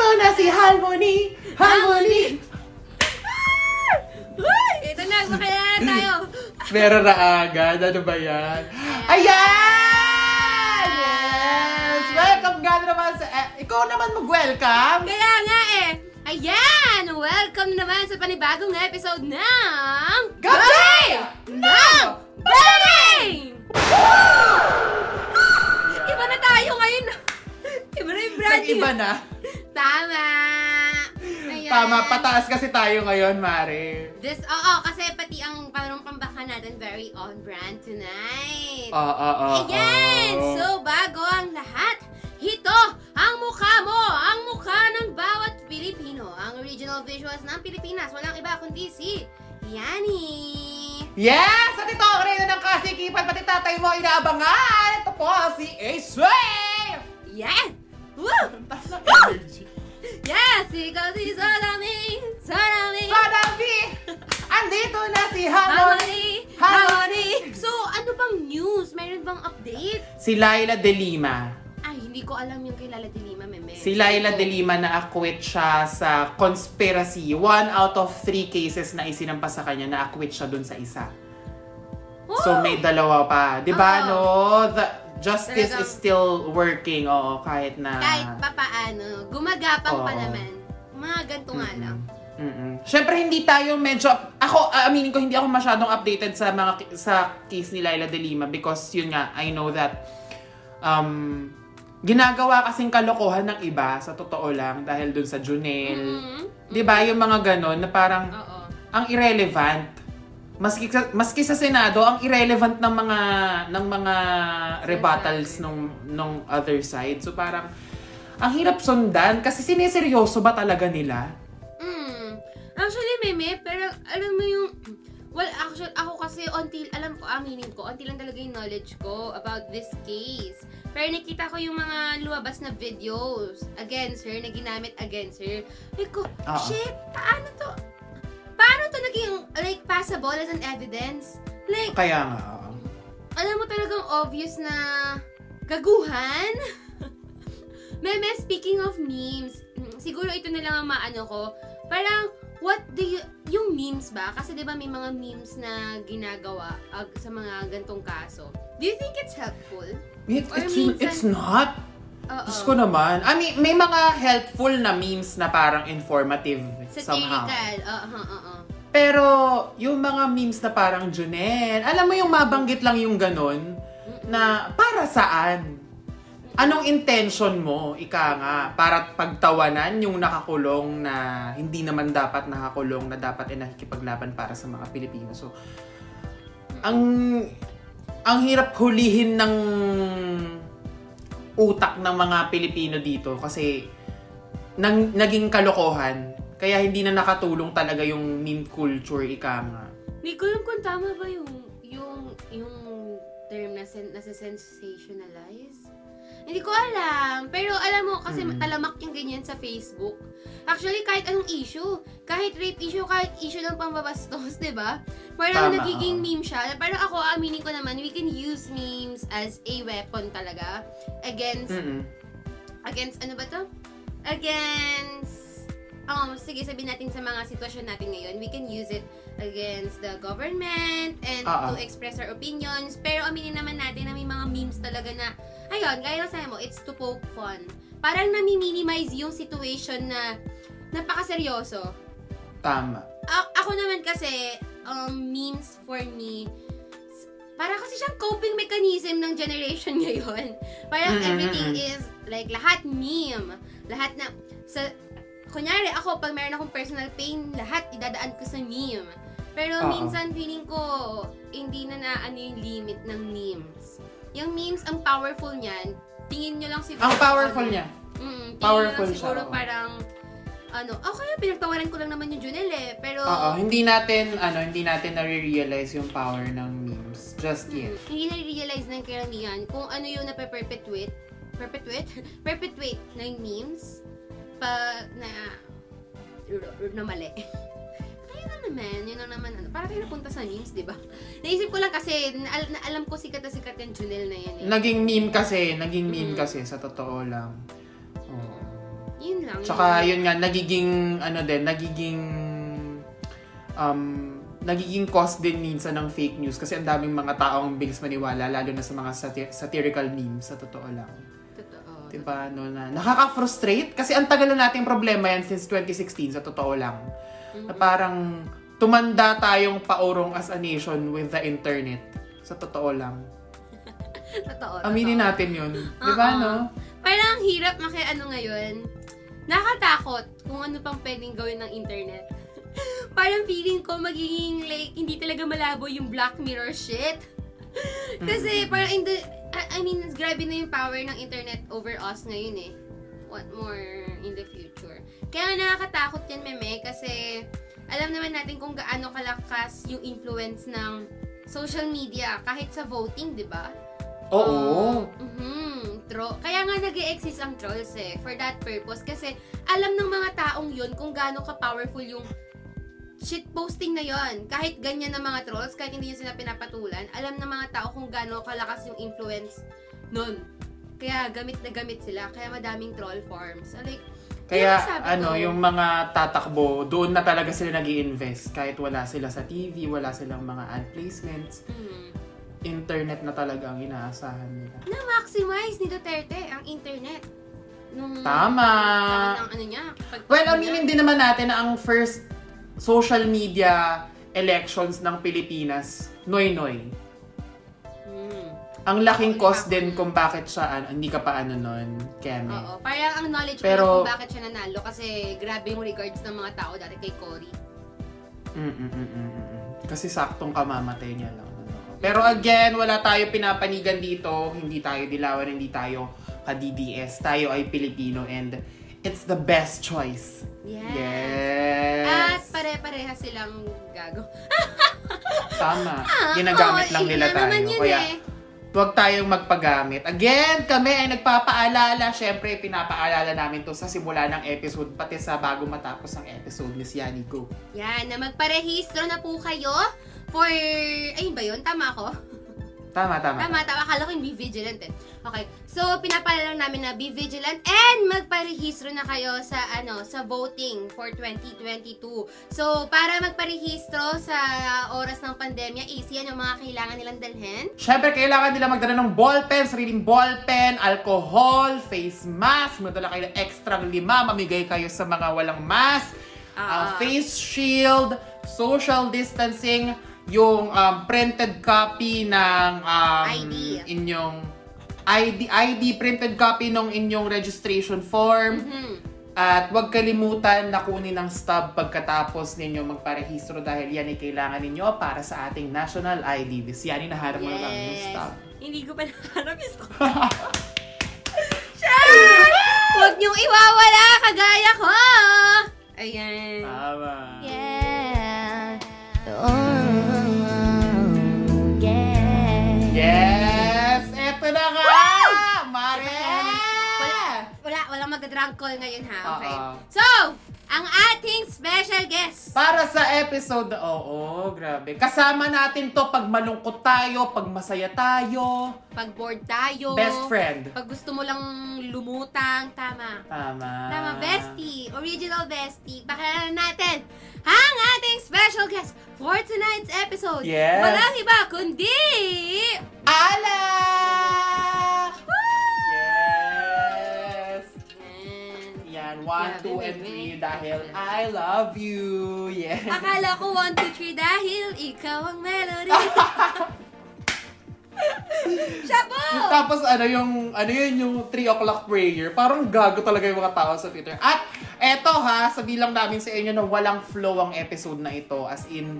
Andito na si Harmony! Harmony! Uy! Ito na, makilala na tayo. Meron na agad. Ano ba yan? Ayan! Yes! Welcome nga naman sa... eh, ikaw naman mag-welcome. Kaya nga eh. Ayan! Welcome naman sa panibagong episode ng... Gabi ng Bang! Iba Iba yung branding. Nag-iba na. Tama. Ayan. Tama, pataas kasi tayo ngayon, Mare. This, oo, kasi pati ang parang pambaka natin very on brand tonight. Oo, oo, oo. Ayan! So, bago ang lahat, ito ang mukha mo! Ang mukha ng bawat Pilipino. Ang original visuals ng Pilipinas. Walang iba kundi si Yani. Yes! At ito ang reyna ng kasikipan, pati tatay mo inaabangan. Ito po si Ace Way! Taas ng energy. Yes! Ikaw si Salami! Salami! Panabi! Andito na si Harmony! Harmony! Harmony! So, ano bang news? Meron bang update? Si Laila De Lima. Ay, hindi ko alam yung kilala de Lima, meme. Si Laila De Lima na-acquit siya sa conspiracy. One out of three cases na isinampas sa kanya, na-acquit siya dun sa isa. So may dalawa pa. 'Di ba Oo. no? The justice Talagang- is still working, oo, kahit na Kahit pa paano, gumagapang pa Oo. naman. Mga ganito nga lang. Mm-mm. Siyempre hindi tayo medyo ako aminin ko hindi ako masyadong updated sa mga sa case ni Laila De Lima because yun nga I know that um ginagawa kasing kalokohan ng iba sa totoo lang dahil dun sa Junel. Mhm. 'Di ba yung mga ganon na parang Oo. ang irrelevant. Maski sa, maski sa Senado, ang irrelevant ng mga ng mga rebuttals nung nung other side. So parang ang hirap sundan kasi sineseryoso ba talaga nila? Mm. Actually, meme, pero alam mo yung... Well, actually, ako kasi until, alam ko, aminin ko, until lang talaga yung knowledge ko about this case. Pero nakita ko yung mga lumabas na videos against her, na ginamit against her. Like ko, Oo. shit, paano to? Paano to naging, like, passable as an evidence? Like, Kaya nga. oo. alam mo talagang obvious na gaguhan. Meme, speaking of memes, mm, siguro ito na lang ang maano ko. Parang, what do you, yung memes ba? Kasi di ba may mga memes na ginagawa ag, sa mga gantong kaso. Do you think it's helpful? It, Or it's, minsan- it's not. Oo. Diyos ko naman. I mean, may mga helpful na memes na parang informative somehow. Satirical. Oo, oo, oo. Pero yung mga memes na parang Junel, alam mo yung mabanggit lang yung ganon, na para saan? Anong intention mo, ika nga, para pagtawanan yung nakakulong na hindi naman dapat nakakulong na dapat ay nakikipaglaban para sa mga Pilipino. So, ang ang hirap hulihin ng utak ng mga Pilipino dito kasi nang, naging kalokohan. Kaya hindi na nakatulong talaga yung meme culture, ika nga. Hindi ko alam kung tama ba yung, yung, yung term na, sen, na sensationalize. Hindi ko alam. Pero alam mo, kasi Mm. talamak yung ganyan sa Facebook. Actually, kahit anong issue, kahit rape issue, kahit issue ng pambabastos, di ba? Parang Tama, nagiging meme siya. Pero ako, aminin ko naman, we can use memes as a weapon talaga against Mm-mm. against ano ba to? Against um sige sabihin natin sa mga sitwasyon natin ngayon, we can use it against the government and Oo. to express our opinions. Pero aminin naman natin na may mga memes talaga na ayun, gaya ng sabi mo, it's to poke fun. Parang nami-minimize yung situation na napakaseryoso. Tama. A- ako naman kasi, um, memes for me, para kasi siyang coping mechanism ng generation ngayon. Parang Mm, mm, everything mm. is, like, lahat meme. Lahat na, sa, kunyari ako, pag meron akong personal pain, lahat idadaan ko sa meme. Pero Oo. minsan feeling ko, hindi na na ano yung limit ng memes. Yung memes, ang powerful niyan, tingin nyo lang siguro. Ang powerful ano, niya. Mm, tingin Powerful nyo lang siguro siya, oo. parang, ano, okay, pinagtawanan ko lang naman yung Junel eh, pero... Oo, hindi natin, ano, hindi natin na-realize yung power ng memes. Just yet. Mm, hindi na-realize ng karamihan kung ano yung nape-perpetuate, perpetuate, perpetuate ng memes pa na na mali. Naman, yun lang naman, ano, para tayo napunta sa memes, di ba? Naisip ko lang kasi, na, na alam ko sikat na sikat yung Junel na yan eh. Naging meme kasi, naging meme Mm. kasi, sa totoo lang. Oo. Yun lang. Tsaka yun nga, nagiging, ano din, nagiging, um, nagiging cause din minsan ng fake news kasi ang daming mga taong bilis maniwala, lalo na sa mga sati- satirical memes, sa totoo lang. Totoo. Diba, no, na nakaka-frustrate kasi ang tagal na nating problema yan since 2016, sa totoo lang. Na parang tumanda tayong paurong as a nation with the internet. Sa totoo lang. Totoo. Aminin totoo. natin yun. Di ba, Oo. no? Parang ang hirap maki ano ngayon. Nakatakot kung ano pang pwedeng gawin ng internet. Parang feeling ko magiging like hindi talaga malabo yung Black Mirror shit. Kasi parang in the, I, I mean, grabe na yung power ng internet over us ngayon eh. What more in the future? Kaya nga nakakatakot yan, meme, kasi alam naman natin kung gaano kalakas yung influence ng social media kahit sa voting, di ba? Oo. Mhm. Tro Kaya nga nag exist ang trolls eh, for that purpose. Kasi alam ng mga taong yun kung gaano ka-powerful yung shit posting na yon Kahit ganyan ng mga trolls, kahit hindi nyo sila pinapatulan, alam ng mga tao kung gaano kalakas yung influence nun. Kaya gamit na gamit sila. Kaya madaming troll forms. So, like, Kaya sabi ano, ko, yung mga tatakbo, doon na talaga sila nag invest Kahit wala sila sa TV, wala silang mga ad placements. mm, Internet na talaga ang inaasahan nila. na-maximize ni Duterte ang internet. Nung Tama! panahon ng ano niya. pag- Well, aminin din naman natin na ang first social media elections ng Pilipinas, noy-noy. Mm. Ang laking cost din kung bakit siya, ano, hindi ka pa ano nun, Kemi. Oo, parang ang knowledge ko Pero- lang kung bakit siya nanalo kasi grabe yung regards ng mga tao dati kay Cory. Mm-mm-mm-mm-mm. Kasi saktong kamamatay niya lang. ano. Pero again, wala tayo pinapanigan dito. Hindi tayo dilawan, hindi tayo ka-DDS. Tayo ay Pilipino and it's the best choice. Yes. Yes. At pare-pareha silang gago. Tama. Ginagamit Oo, lang nila tayo. naman yun Kaya, eh. Huwag tayong magpagamit. Again, kami ay nagpapaalala. Syempre, pinapaalala namin to sa simula ng episode, pati sa bago matapos ang episode, Miss Yani Go. Yan, na magparehistro na po kayo for... Ayun ba yun? Tama ako? Tama, tama. Tama, tama. Akala ko yung be vigilant eh. Okay. So, pinapalala lang namin na be vigilant and magparehistro na kayo sa, ano, sa voting for 2022. So, para magparehistro sa oras ng pandemya, easy yan yung mga kailangan nilang dalhin. Syempre, kailangan nila magdala ng ballpen, sariling ballpen, alcohol, face mask, magdala kayo ng extra lima, mamigay kayo sa mga walang mask, uh, Ah. face shield, social distancing, yung um, printed copy ng um, ID. inyong ID, ID, printed copy ng inyong registration form. Mhm. At huwag kalimutan na kunin ang stub pagkatapos ninyo magparehistro dahil yan ay kailangan ninyo para sa ating national ID. Bis yan, hinaharap mo na lang yung stub. Hindi ko pa nahanap yung. Shit! Huwag niyong iwawala, kagaya ko! Ayan. Tama. Yeah. Oh, Yes! Eto na nga! Mare! Wala, wala, walang magda-drunk call ngayon ha, okay? Oo. So, ang ating special guest. Para sa episode, oo, grabe. Kasama natin to pag malungkot tayo, pag masaya tayo. Pag bored tayo. Best friend. Pag gusto mo lang lumutang, tama. Tama. Tama, bestie. Original bestie. Pakilala natin ang ating special guest for tonight's episode. Yes. Walang iba kundi... Ala! 1, 2, and 3 dahil I love you. Yes. Akala ko 1, 2, 3 dahil ikaw ang melody. Shabo! Tapos ano yung, ano yun, yung 3 o'clock prayer. Parang gago talaga yung mga tao sa Twitter. At eto ha, sabilang namin sa inyo na walang flow ang episode na ito. As in,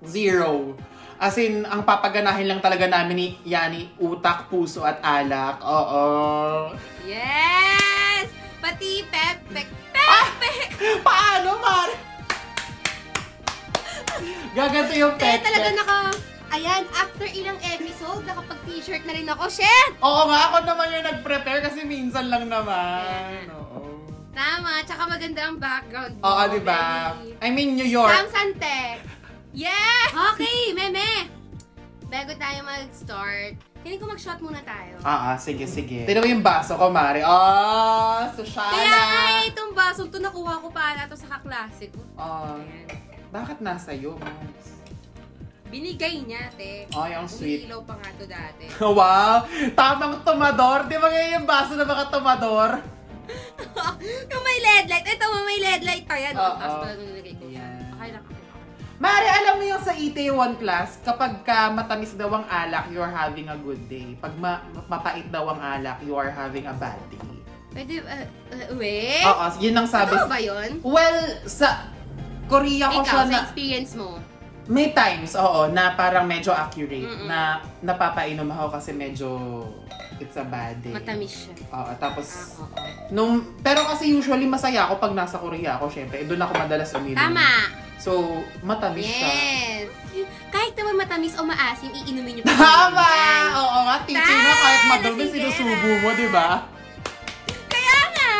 zero. As in, ang papaganahin lang talaga namin ni Yani, utak, puso at alak. Oo. Yeah! Pati pepek. Pepek! Paano, Mar? Gaganto yung Kaya pet talaga naka... Ayan, after ilang episode, nakapag-t-shirt na rin ako. Shit! Oo nga, ako naman yung nag-prepare kasi minsan lang naman. Oo. Tama, tsaka maganda ang background mo. Oo, di ba? Very- I mean, New York. Sam Sante. Yeah! Okay, meme. Bago tayo mag-start, Feeling ko mag-shot muna tayo. Ah, ah, sige, sige. Tignan mo yung baso ko, Mari. Oh, Kaya Sushana! nga, itong basong to nakuha ko para to sa kaklase ko. Oh, Ayan. bakit nasa iyo, Mars? Binigay niya, te. Ay, ang sweet. Umiilaw pa nga to dati. wow! Tamang tumador. Di ba ganyan yung baso ng mga tumador? yung may LED light. Ito, may LED light pa yan. Oo. Ang taas pala nung nilagay ko. Yan. Okay lang, Mari, alam mo yung sa ET1 class, kapag ka matamis daw ang alak, you are having a good day. Pag ma- mapait daw ang alak, you are having a bad day. Pwede, uh, uh? Oo, yun ang sabi. Totoo ba yun? Well, sa Korea ko Ikaw, siya sa na... experience mo. May times, oo, na parang medyo accurate. Mm-mm. Na napapainom ako kasi medyo it's a bad day. Matamis siya. Oo, tapos... Ah, oo. Nung, pero kasi usually masaya ako pag nasa Korea ako, syempre. Eh, doon ako madalas uminom. Tama. So, matamis siya. Yes. Kahit naman matamis o maasim, iinumin niyo pa. Tama! Oo nga, teaching mo kahit madumi, sinusubo mo, di ba? Kaya nga!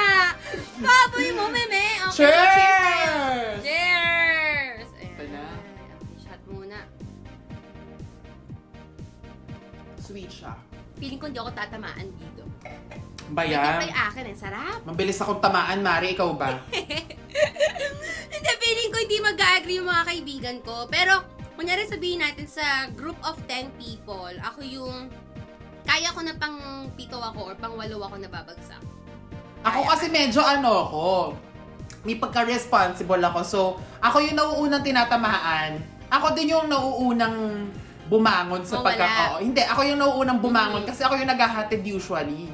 Baboy mo, meme. Okay, Cheers! cheers tayo. Cheers! Ito na. Shot muna. Sweet siya. Feeling ko hindi ako tatamaan dito. Ba yan? yung akin, ang sarap. Mabilis akong tamaan, Mari. Ikaw ba? Hindi, feeling ko hindi mag-agree yung mga kaibigan ko. Pero, kunyari sabihin natin sa group of 10 people, ako yung kaya ko na pang pito ako or pang walo ako na babagsak. Ako kasi medyo ano ako, may pagka-responsible ako. So, ako yung nauunang tinatamaan. Ako din yung nauunang bumangon sa Mawala. pagka... Oo, hindi, ako yung nauunang bumangon Mhm. kasi ako yung naghahatid usually.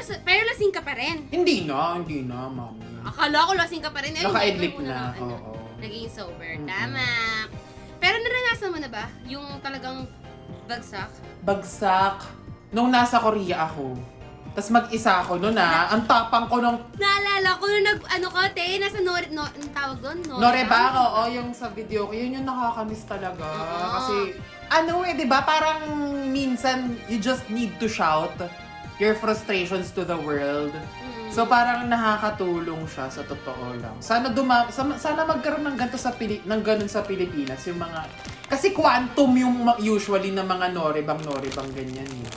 Pero, pero, pero lasing ka pa rin. Hindi na, hindi na, mami. Akala ko lasing ka pa rin. Eh, Naka-idlip hindi, na, ano, oo. Naging sober. Mm-mm. Tama. Pero naranasan mo na ba yung talagang bagsak? Bagsak. Nung nasa Korea ako. Tapos mag-isa ako noon ah. Ang tapang ko nung Naalala ko nung nag, ano ka, te, nasa Nor, no, ang tawag doon? Norebang, oo, yung sa video ko, yun yung nakakamiss talaga. Oo. Kasi, ano eh, di ba, parang minsan, you just need to shout your frustrations to the world. Mm. So parang nakakatulong siya sa totoo lang. Sana duma sa- sana magkaroon ng ganito sa Pili ng ganun sa Pilipinas yung mga kasi quantum yung usually ng mga norebang norebang ganyan eh.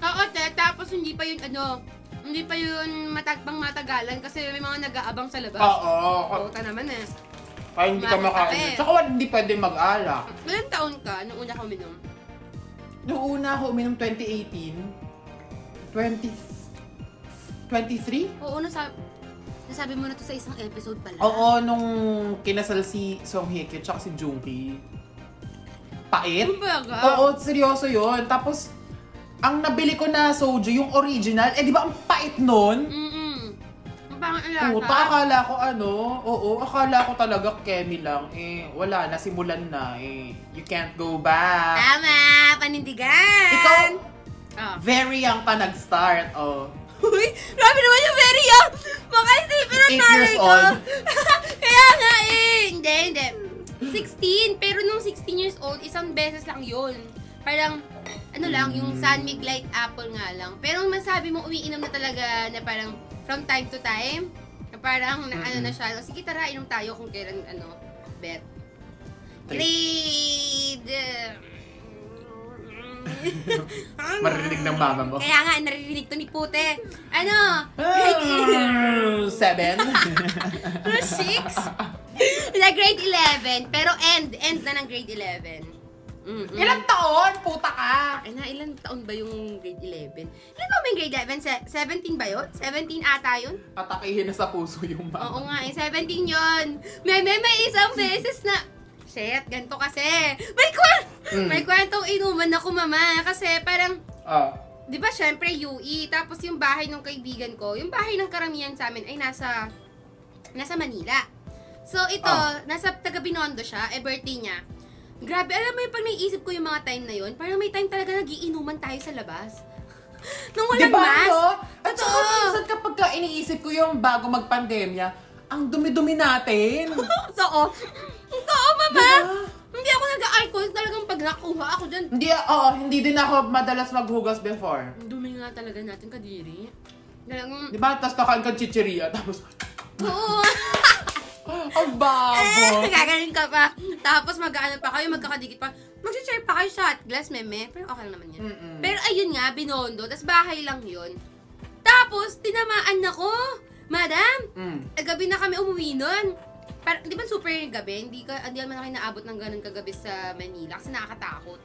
Oo, te, tapos hindi pa yun, ano, hindi pa yun matagpang matagalan kasi may mga nag-aabang sa labas. Oo. Puta naman eh. Kaya hindi ka Kumain ka makain. eh. Tsaka hindi pwede mag-alak. Ilang taon ka nung una ka uminom? Noong una ako uminom 2018, 20, 23? Oo, nasabi, nasabi mo na to sa isang episode pala. Oo, nung kinasal si Song Hye Kyo tsaka si Junki. Pait? Ano ba ga? Oo, seryoso yon. Tapos, ang nabili ko na soju, yung original, eh di ba ang pait nun? Mm-mm. Ang pangit ang lasa. Puta, akala ko ano, oo, akala ko talaga kemi lang. Eh, wala, nasimulan na. Eh, you can't go back. Tama! Panindigan! Ikaw, Oh. very young pa nag-start. Oh. Uy, grabe naman yung very young! Makaisipin ang Eight nanay years ko. old. Kaya nga eh. Hindi, hindi. 16. Pero nung 16 years old, isang beses lang yun. Parang, ano lang, yung Mm. San Mig Light Apple nga lang. Pero masabi mo, umiinom na talaga na parang from time to time. Na parang, na, ano na siya. Sige, tara, inom tayo kung kailan, ano, bet. Grade... Marinig ng mama mo. Kaya nga, naririnig to ni Pute. Ano? Grade Ah, Seven? Pero six? Na grade 11. Pero end. End na ng grade 11. Mm-mm. Ilang taon? Puta ka! Ay na, ilang taon ba yung grade 11? Ilan ba may grade 11? Se- 17 ba yun? 17 ata yun? Patakihin na sa puso yung Oo mama. nga, eh, 17 yun. May, may, may isang beses na, shit, ganito kasi. May, kwen- Mm. may kwentong inuman ako, mama. Kasi parang, Ah. di ba syempre UE, tapos yung bahay ng kaibigan ko, yung bahay ng karamihan sa amin ay nasa, nasa Manila. So ito, Ah. nasa taga Binondo siya, eh birthday niya. Grabe, alam mo yung pag naisip ko yung mga time na yun, parang may time talaga nagiinuman tayo sa labas. Nung walang Diba, mask. no? At saka minsan kapag ka iniisip ko yung bago magpandemya, ang dumi-dumi natin. So, oh, oo, mama. Diba? Hindi ako nag-alcohol talagang pag nakuha ako dyan. Hindi, oo, hindi din ako madalas maghugas before. Ang dumi nga talaga natin, kadiri. Talagang, Di ba? Tapos kakain ka chicheria, tapos, oo. ang babo. Gagaling ka pa. Tapos mag-ano pa kayo, magkakadikit pa. Mag-share pa kayo shot glass, meme. Pero okay lang naman yan. Mm-mm. Pero ayun nga, binondo. Tapos bahay lang yun. Tapos, tinamaan ako. Madam, Mm. eh, gabi na kami umuwi nun. Par- di ba super gabi? Hindi, ka, hindi naman ako naabot ng ganun kagabi sa Manila kasi nakakatakot.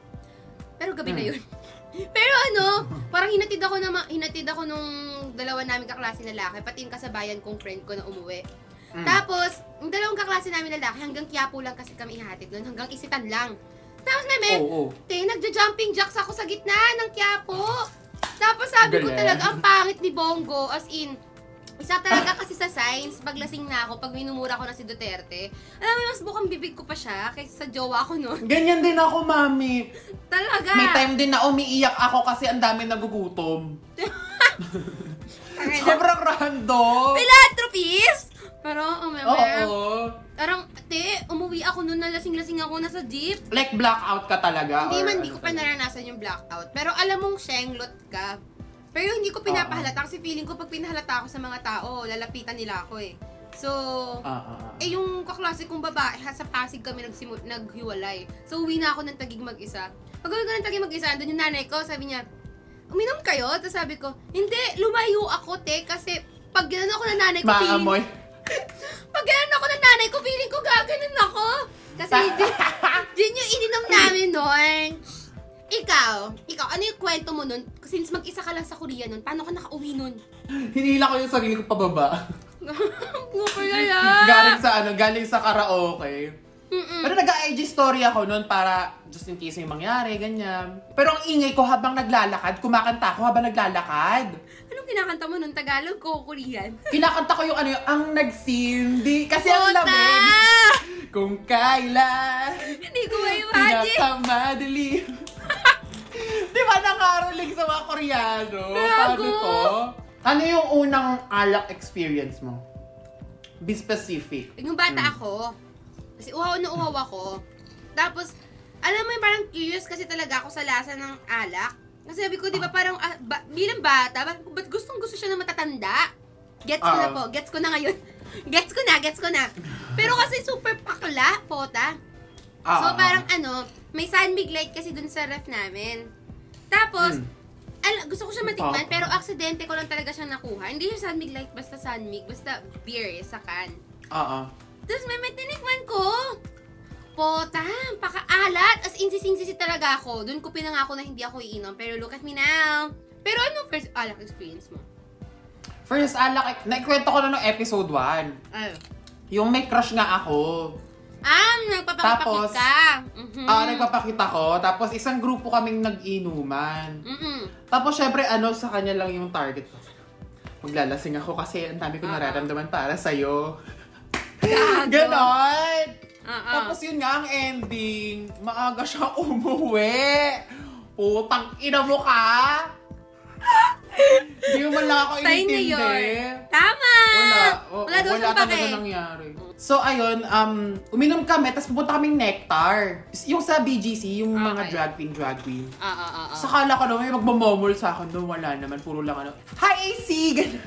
Pero gabi na Hmm. yun. Pero ano, parang hinatid ako na hinatid ako nung dalawa namin kaklase lalaki, pati yung kasabayan kong friend ko na umuwi. Mm. Tapos, yung dalawang kaklase namin lalaki, hanggang Quiapo lang kasi kami ihatid nun, hanggang Isitan lang. Tapos, meme, Oo. te, nagja-jumping jacks ako sa gitna ng Quiapo. Tapos sabi ko Galing. talaga, ang pangit ni Bongo, as in, isa talaga kasi sa signs, paglasing na ako, pag minumura ko na si Duterte, alam mo, mas bukang bibig ko pa siya kaysa sa jowa ko noon. Ganyan din ako, mami. Talaga. May time din na umiiyak ako kasi ang dami nagugutom. Sobrang random. Philanthropist! Pero, oh, meme, Oo. parang, te, umuwi ako noon na lasing-lasing ako nasa jeep. Like blackout ka talaga. Hindi or man, hindi ano ko pa talaga? naranasan yung blackout. Pero alam mong shenglot ka. Pero hindi ko pinapahalata kasi feeling ko pag pinahalata ako sa mga tao, lalapitan nila ako eh. So, Ah, ah, ah. eh yung kaklase kong babae, ha, sa Pasig kami nagsimu- naghiwalay. So, uwi na ako ng tagig mag-isa. Pag uwi ko ng tagig mag-isa, andun yung nanay ko, sabi niya, uminom kayo? Tapos sabi ko, hindi, lumayo ako, te, kasi pag gano'n ako ng nanay ko, feeling, Maamoy. pag gano'n ako ng nanay ko, feeling ko gaganon ako. Kasi din, din yung ininom namin noon. Ikaw, ikaw, ano yung kwento mo nun? Since mag-isa ka lang sa Korea nun, paano ka nakauwi nun? Hinila ko yung sarili ko pababa. Super lala. galing sa ano, galing sa karaoke. Mm-mm. Pero nag-IG story ako noon para just in case yung mangyari, ganyan. Pero ang ingay ko habang naglalakad, kumakanta ako habang naglalakad. Kinakanta mo nun? Tagalog ko, Korean? Kinakanta ko yung ano yung, ang nagsindi. Kasi ang Puta! lamig. Kung kailan, Hindi ko ma-imagine. pinakamadali. Di ba nangaroling sa mga Koreano? Paano Gago. to? Ano yung unang alak experience mo? Be specific. Yung bata Mm. ako, kasi uhaw na uhaw ako. Tapos, alam mo yung parang curious kasi talaga ako sa lasa ng alak. Kasi sabi ko, di ba parang, ah, ba- bilang bata, ba, ba't gustong gusto siya na matatanda? Gets ko na Ah. po, gets ko na ngayon. gets ko na, gets ko na. Pero kasi super pakla, pota. Ah, so ah, parang ano, may sunbig light kasi dun sa ref namin. Tapos, Mm. ala, gusto ko siya matikman, Ah. pero aksidente ko lang talaga siya nakuha. Hindi siya sunmig light, basta sunmig, basta beer eh, sa can. Oo. Tapos may may tinikman ko. Pota, pakaalat. As in, sising-sisi talaga ako. Doon ko pinangako na hindi ako iinom. Pero look at me now. Pero ano first alak experience mo? First alak, naikwento ko na nung episode 1. Ano? Yung may crush nga ako. Ah, nagpapakipakit Tapos, ka. Mhm. Ah, nagpapakita ko. Tapos isang grupo kaming nag-inuman. Mhm. Tapos syempre ano sa kanya lang yung target ko. Maglalasing ako kasi ang dami ko Ah, nararamdaman para sa'yo. Ganon! Ah, ah. Tapos yun nga ang ending. Maaga siya umuwi. Putang ina mo ka! Hindi mo man lang ako Sign na inintindi. yun. Tama! Wala. O, Wala daw wala siyang talaga pake. nangyari. So, ayun, um, uminom kami, tapos pupunta kaming Nectar. Yung sa BGC, yung mga Okay. drag queen, drag queen. Ah, ah, ah, ah. Sakala ko na may magmamomol sa akin doon, wala naman, puro lang ano. Hi, AC! Ganun.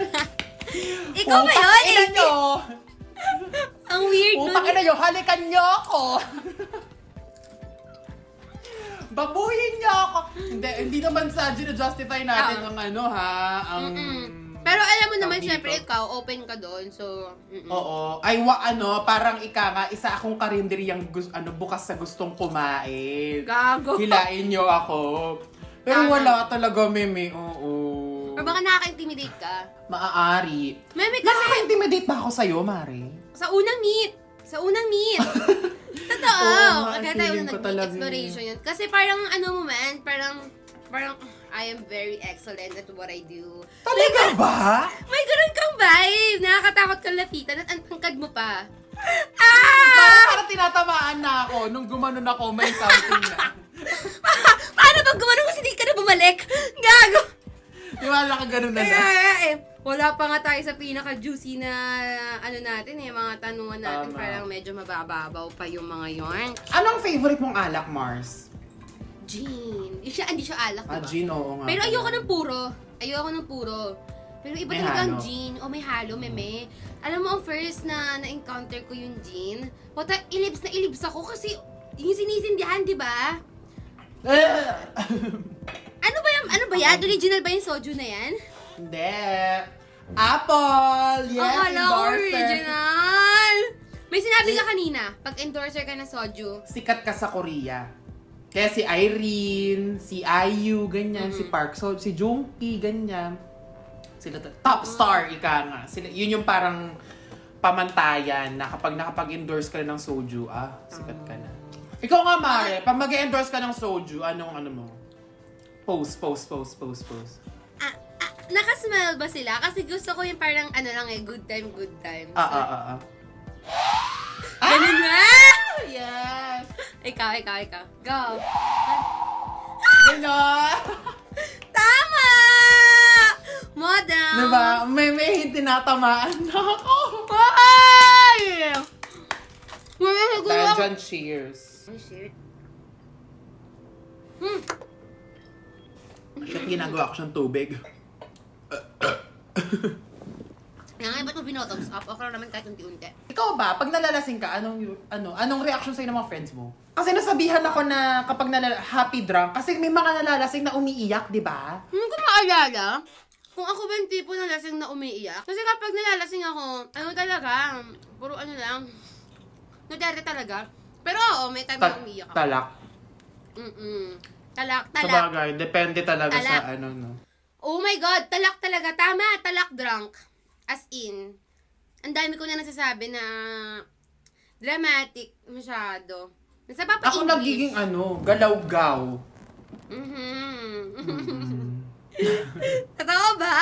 Ikaw ba Putang yun? ina AC? nyo! Ang weird Putang nun. ina nyo, halikan nyo ako! Babuhin nyo ako! Hindi, hindi naman sa justify natin Oo. ang ano ha, ang... Mm-mm. Pero alam mo naman, Tawag syempre, ikaw, open ka doon. So, mm-mm. Oo. Ay, wa, ano, parang ika nga, isa akong karinderyang gus, ano, bukas sa gustong kumain. Gago. Hilain nyo ako. Pero Tama. wala talaga, meme. Oo. Or baka nakaka-intimidate ka. Maaari. Meme, kasi Nakaka-intimidate ba ako sa'yo, Mare? sa unang meet. Sa unang meet. Totoo. Oo nga, Kaya tayo feeling ko talaga exploration yun. Kasi parang ano mo man, parang, parang, I am very excellent at what I do. Talaga ba? May ganun kang vibe. Nakakatakot kang lapitan at ang tangkad mo pa. Parang, Ah! parang tinatamaan na ako. Nung gumanon ako, may something na. Paano pag gumanon kasi di ka na bumalik? Gago! Di ba, nakaganon na Kaya, na? kaya eh, wala pa nga tayo sa pinaka-juicy na ano natin eh, mga tanungan natin. Tama. Parang medyo mabababaw pa yung mga yon. Anong favorite mong alak, Mars? Gin. Siya, hindi siya alak, Ah, diba? gin, oo nga. Pero ayoko ng puro. Ayoko ng puro. Pero iba May talaga ang gin. O may halo, meme. Alam mo, ang first na na-encounter ko yung gin, wata, ilibs na ilibs ako kasi yung sinisindihan, di ba? Ano ba yan? Ano ba yan? Original ba yung soju na yan? Hindi. Apple! Yes, ko endorser. original! May sinabi ka kanina, pag endorser ka ng soju. Sikat ka sa Korea. Kaya si Irene, si IU, ganyan, si Park So, si Jungki, ganyan. Sila ta- top star, ika nga. Sila, yun yung parang pamantayan na kapag nakapag-endorse ka na ng soju, ah, sikat ka na. Ikaw nga, Mare, pag mag-endorse ka ng soju, anong ano mo? Post, post, post, post, post. Ah, ah, nakasmell ba sila? Kasi gusto ko yung parang ano lang eh, good time, good time. Ah, ah, ah, ah. Ganun na! Yes! Ikaw, ikaw, ikaw. Go! Ganon! Tama! Madam! diba? May, may tinatamaan na ako. Ay! Wala siguro Dahil ako. dyan, cheers. Oh, shit. Hmm. Siya ginagawa ko siyang tubig. Kaya nga, ba't mo binottoms up? Okay lang naman kahit unti-unti. Ikaw ba, pag nalalasing ka, anong, ano, anong reaction sa'yo ng mga friends mo? Kasi nasabihan ako na kapag nalala, happy drunk, kasi may mga nalalasing na umiiyak, di ba? Hindi ko maalala kung ako ba yung tipo na lasing na umiiyak. Kasi kapag nalalasing ako, ano talaga, puro ano lang, nadere talaga. Pero oo, may time na Ta- umiiyak ako. talak. Mm-mm. Talak, Sa talak. bagay, depende talaga Talak. sa ano, no. Oh my God, talak talaga. Tama, talak drunk. As in, ang dami ko na nasasabi na dramatic masyado. Nasa papa Ako nagiging ano, galaw-gaw. Mhm. Totoo ba?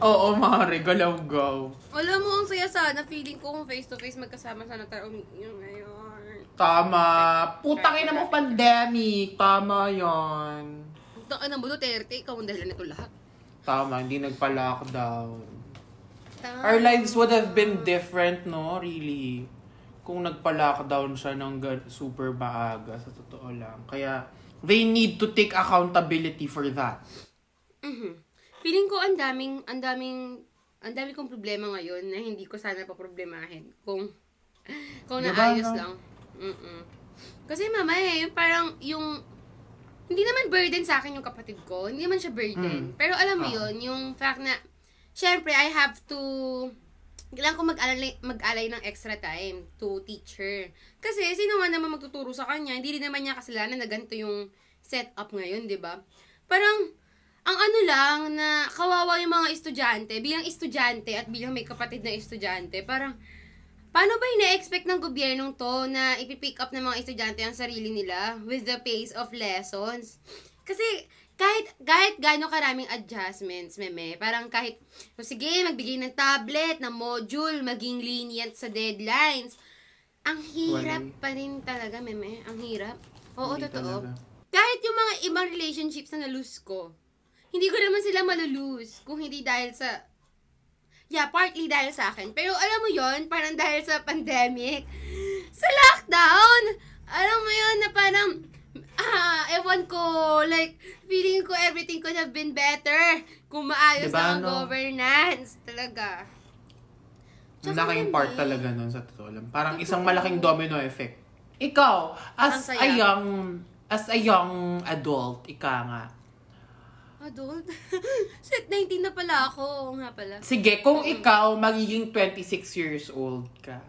Oo, Mare, galaw-gaw. Alam mo, ang saya sana. Feeling ko kung face-to-face magkasama sana tayo umiiyak ngayon. Tama. Putang ina mo pandemic. Tama yon. Ito ka ng Duterte, ikaw ang dahilan nito lahat. Tama, hindi nagpa-lockdown. Tama. Our lives would have been different, no? Really. Kung nagpa-lockdown siya ng super maaga, sa totoo lang. Kaya, they need to take accountability for that. Mhm. Feeling ko ang daming, ang daming, ang dami kong problema ngayon na hindi ko sana paproblemahin kung, kung Diba, naayos no? lang. Mm-mm. Kasi mama eh, yung parang yung, hindi naman burden sa akin yung kapatid ko. Hindi naman siya burden. Mm. Pero alam mo Ah. yun, yung fact na, syempre, I have to, kailangan ko mag-alay, mag-alay ng extra time to teach her. Kasi, sino man naman magtuturo sa kanya, hindi rin naman niya kasalanan na ganito yung setup ngayon, di ba? Parang, ang ano lang, na kawawa yung mga estudyante, bilang estudyante at bilang may kapatid na estudyante, parang, paano ba ina-expect ng gobyernong to na ipipick up ng mga estudyante ang sarili nila with the pace of lessons? Kasi, kahit, kahit gaano karaming adjustments, meme, parang kahit, o sige, magbigay ng tablet, ng module, maging lenient sa deadlines, ang hirap pa rin talaga, meme. Ang hirap. Oo, Hindi totoo. talaga. Kahit yung mga ibang relationships na nalose ko, hindi ko naman sila malulose kung hindi dahil sa Yeah, partly dahil sa akin. Pero alam mo yon parang dahil sa pandemic. Sa lockdown! Alam mo yon na parang, ah, ewan ko, like, feeling ko everything could have been better kung maayos Diba, lang ang no? governance. Talaga. Ang laking part talaga nun sa totoo lang. Parang isang malaking domino effect. Ikaw, as a young, as a young adult, ika nga. Adult? Shit, 19 na pala ako. Oo nga pala. Sige, kung ikaw magiging 26 years old ka,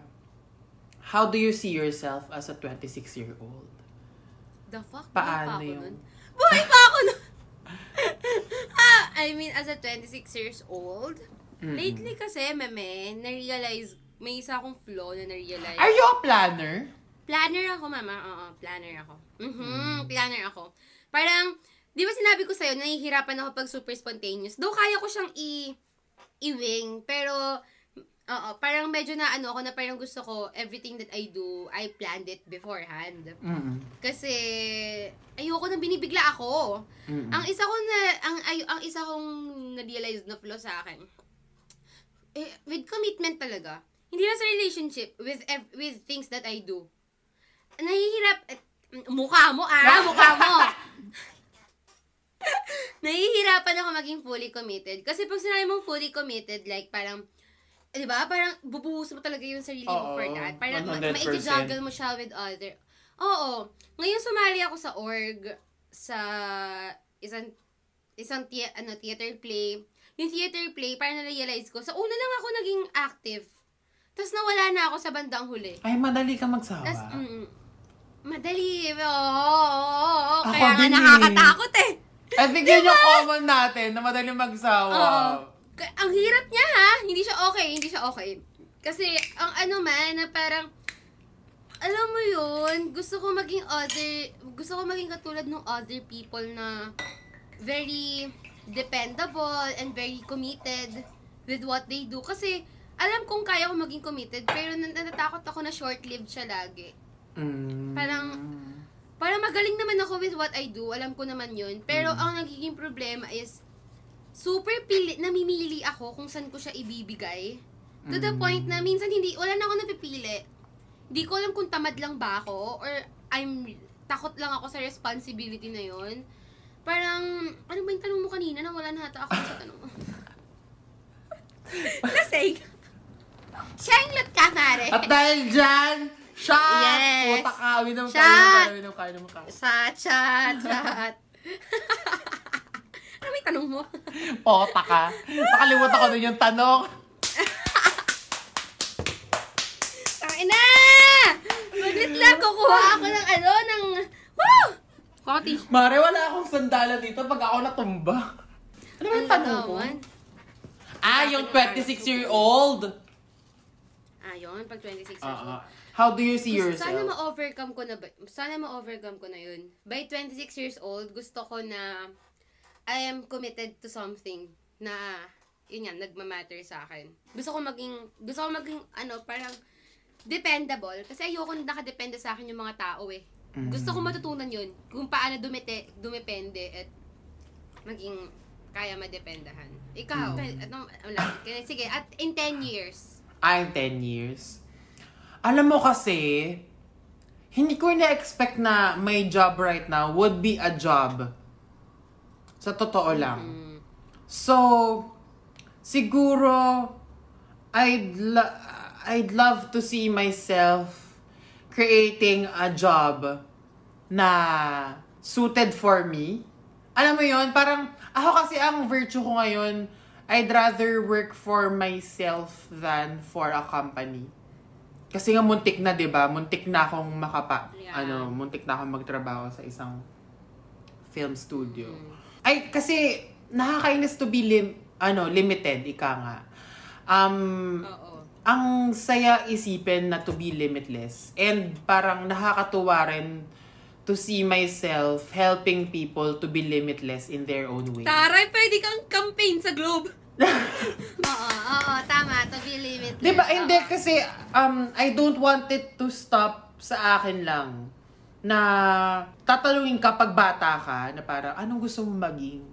how do you see yourself as a 26-year-old? The fuck? Paano Buhay pa ako yun? nun? Buhay pa ako nun! ah, I mean, as a 26 years old, Mm-mm. lately kasi, meme, na-realize, may isa akong flaw na na-realize. Are you a planner? Planner ako, mama. Oo, planner ako. Mhm, Mm. planner ako. Parang, di ba sinabi ko sa'yo, nahihirapan ako pag super spontaneous. Though kaya ko siyang i- i-wing, pero, oo, parang medyo na ano ako na parang gusto ko, everything that I do, I planned it beforehand. Mm. Kasi, ayoko na binibigla ako. Mm. Ang isa ko na, ang, ay, ang isa kong na-realize na flaw sa akin, eh, with commitment talaga. Hindi lang sa relationship, with ev- with things that I do. Nahihirap, eh, mukha mo ah, mukha mo. Nahihirapan ako maging fully committed. Kasi pag sinabi mong fully committed, like parang, di ba? Parang bubuhos mo talaga yung sarili mo Oo, for that. Parang ma- 100%. maikajuggle mo siya with other. Oo. Ngayon sumali ako sa org sa isang isang thea- ano, theater play. Yung theater play, parang na-realize ko, sa una lang ako naging active. Tapos nawala na ako sa bandang huli. Ay, madali ka magsawa. Tapos, mm, madali. Oo, oo, oo, Ako Kaya nga din eh. nakakatakot eh. I think yun yung common natin, na madali magsawa. Oo. Ang hirap niya ha. Hindi siya okay. Hindi siya okay. Kasi, ang ano man, na parang, alam mo yun, gusto ko maging other, gusto ko maging katulad ng other people na very dependable and very committed with what they do. Kasi, alam kong kaya ko maging committed, pero nan- natatakot ako na short-lived siya lagi. Mm. Parang, Parang magaling naman ako with what I do. Alam ko naman yun. Pero Mm. ang nagiging problema is, super pili, namimili ako kung saan ko siya ibibigay. To the Mm. point na minsan hindi, wala na ako napipili. Hindi ko alam kung tamad lang ba ako or I'm, takot lang ako sa responsibility na yun. Parang, ano ba yung tanong mo kanina na wala na ata ako sa tanong mo? Lasing. Shainglot ka, Mare. At dahil dyan, shot! Yes. Puta ka, winom ka, Shot! winom ka, winom ka. Sa chat, chat. ano may tanong mo? Pota ka. Nakalimutan ko din yung tanong. Tangin na! Maglit lang, kukuha ako ng ano, ng... Woo! Koti. Mare, wala akong sandala dito pag ako natumba. Ano ba yung tanong ko? Ah, yung 26-year-old. Ah, yun, pag 26 years Ah, ah. old. How do you see Gusto- Sana yourself? ma-overcome ko na, ba- sana ma-overcome ko na yun. By 26 years old, gusto ko na I am committed to something na, yun yan, nagmamatter sa akin. Gusto ko maging, gusto ko maging, ano, parang, dependable. Kasi ayoko na nakadepende sa akin yung mga tao eh. Gusto ko matutunan yun. Kung paano dumete, dumepende at maging kaya madependahan. Ikaw, ano, wala, kaya- sige, at in 10 years, I'm 10 years. Alam mo kasi, hindi ko na-expect na my job right now would be a job. Sa totoo lang. mm, So, siguro, I'd, lo- I'd love to see myself creating a job na suited for me. Alam mo yon parang, ako kasi ang virtue ko ngayon, I'd rather work for myself than for a company. Kasi nga muntik na, 'di ba? Muntik na akong makapa Yeah. ano, muntik na akong magtrabaho sa isang film studio. mm. Ay, kasi nakakainis to be lim- ano, limited, ika nga. Um, oo. ang saya isipin na to be limitless. And parang nakakatuwa rin to see myself helping people to be limitless in their own way. Taray, pwede kang campaign sa Globe. Oo, oo, tama. To be limitless. Di ba? Hindi, Oo. kasi um, I don't want it to stop sa akin lang. Na tatanungin ka pag bata ka, na parang, anong gusto mong maging?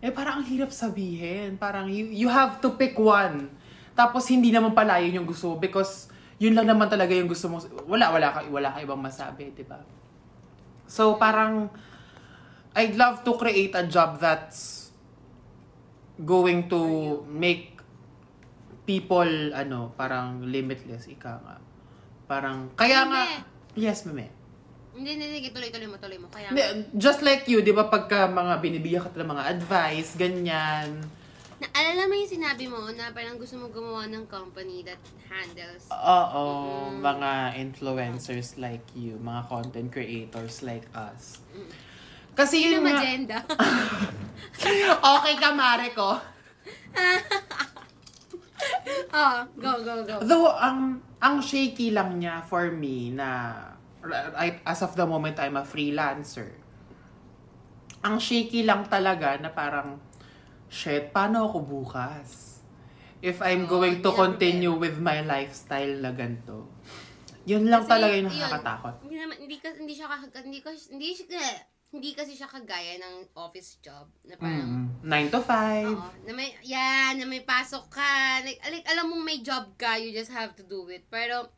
Eh, parang ang hirap sabihin. Parang, you, you have to pick one. Tapos, hindi naman pala yun yung gusto mo because yun lang naman talaga yung gusto mo. Wala, wala ka, wala ka ibang masabi, di ba? So, parang, I'd love to create a job that's going to make people, ano, parang limitless, ika nga. Parang, kaya nga, yes, meme. Hindi, hindi, hindi. Tuloy-tuloy mo, tuloy mo. Kaya, Hindi, Just like you, di ba, pagka mga binibigyan ka ng mga advice, ganyan. naalala mo yung sinabi mo na parang gusto mo gumawa ng company that handles. Oo, Mm. mga influencers like you, mga content creators like us. Kasi Yun yun nga, agenda. okay ka, Mare ko. oh, go, go, go. Though, ang, ang shaky lang niya for me na, I, as of the moment, I'm a freelancer. Ang shaky lang talaga na parang, shit, paano ako bukas? If I'm Oo, going to continue with my lifestyle na ganito. Yun lang Kasi, talaga yung yun, nakakatakot. Hindi naman, hindi, ka, hindi siya, hindi, ka, hindi, hindi kasi siya kagaya ng office job. Na parang, Mm. 9 to 5. Oo. Na may, yan, na may pasok ka. Like, like, alam mong may job ka, you just have to do it. Pero,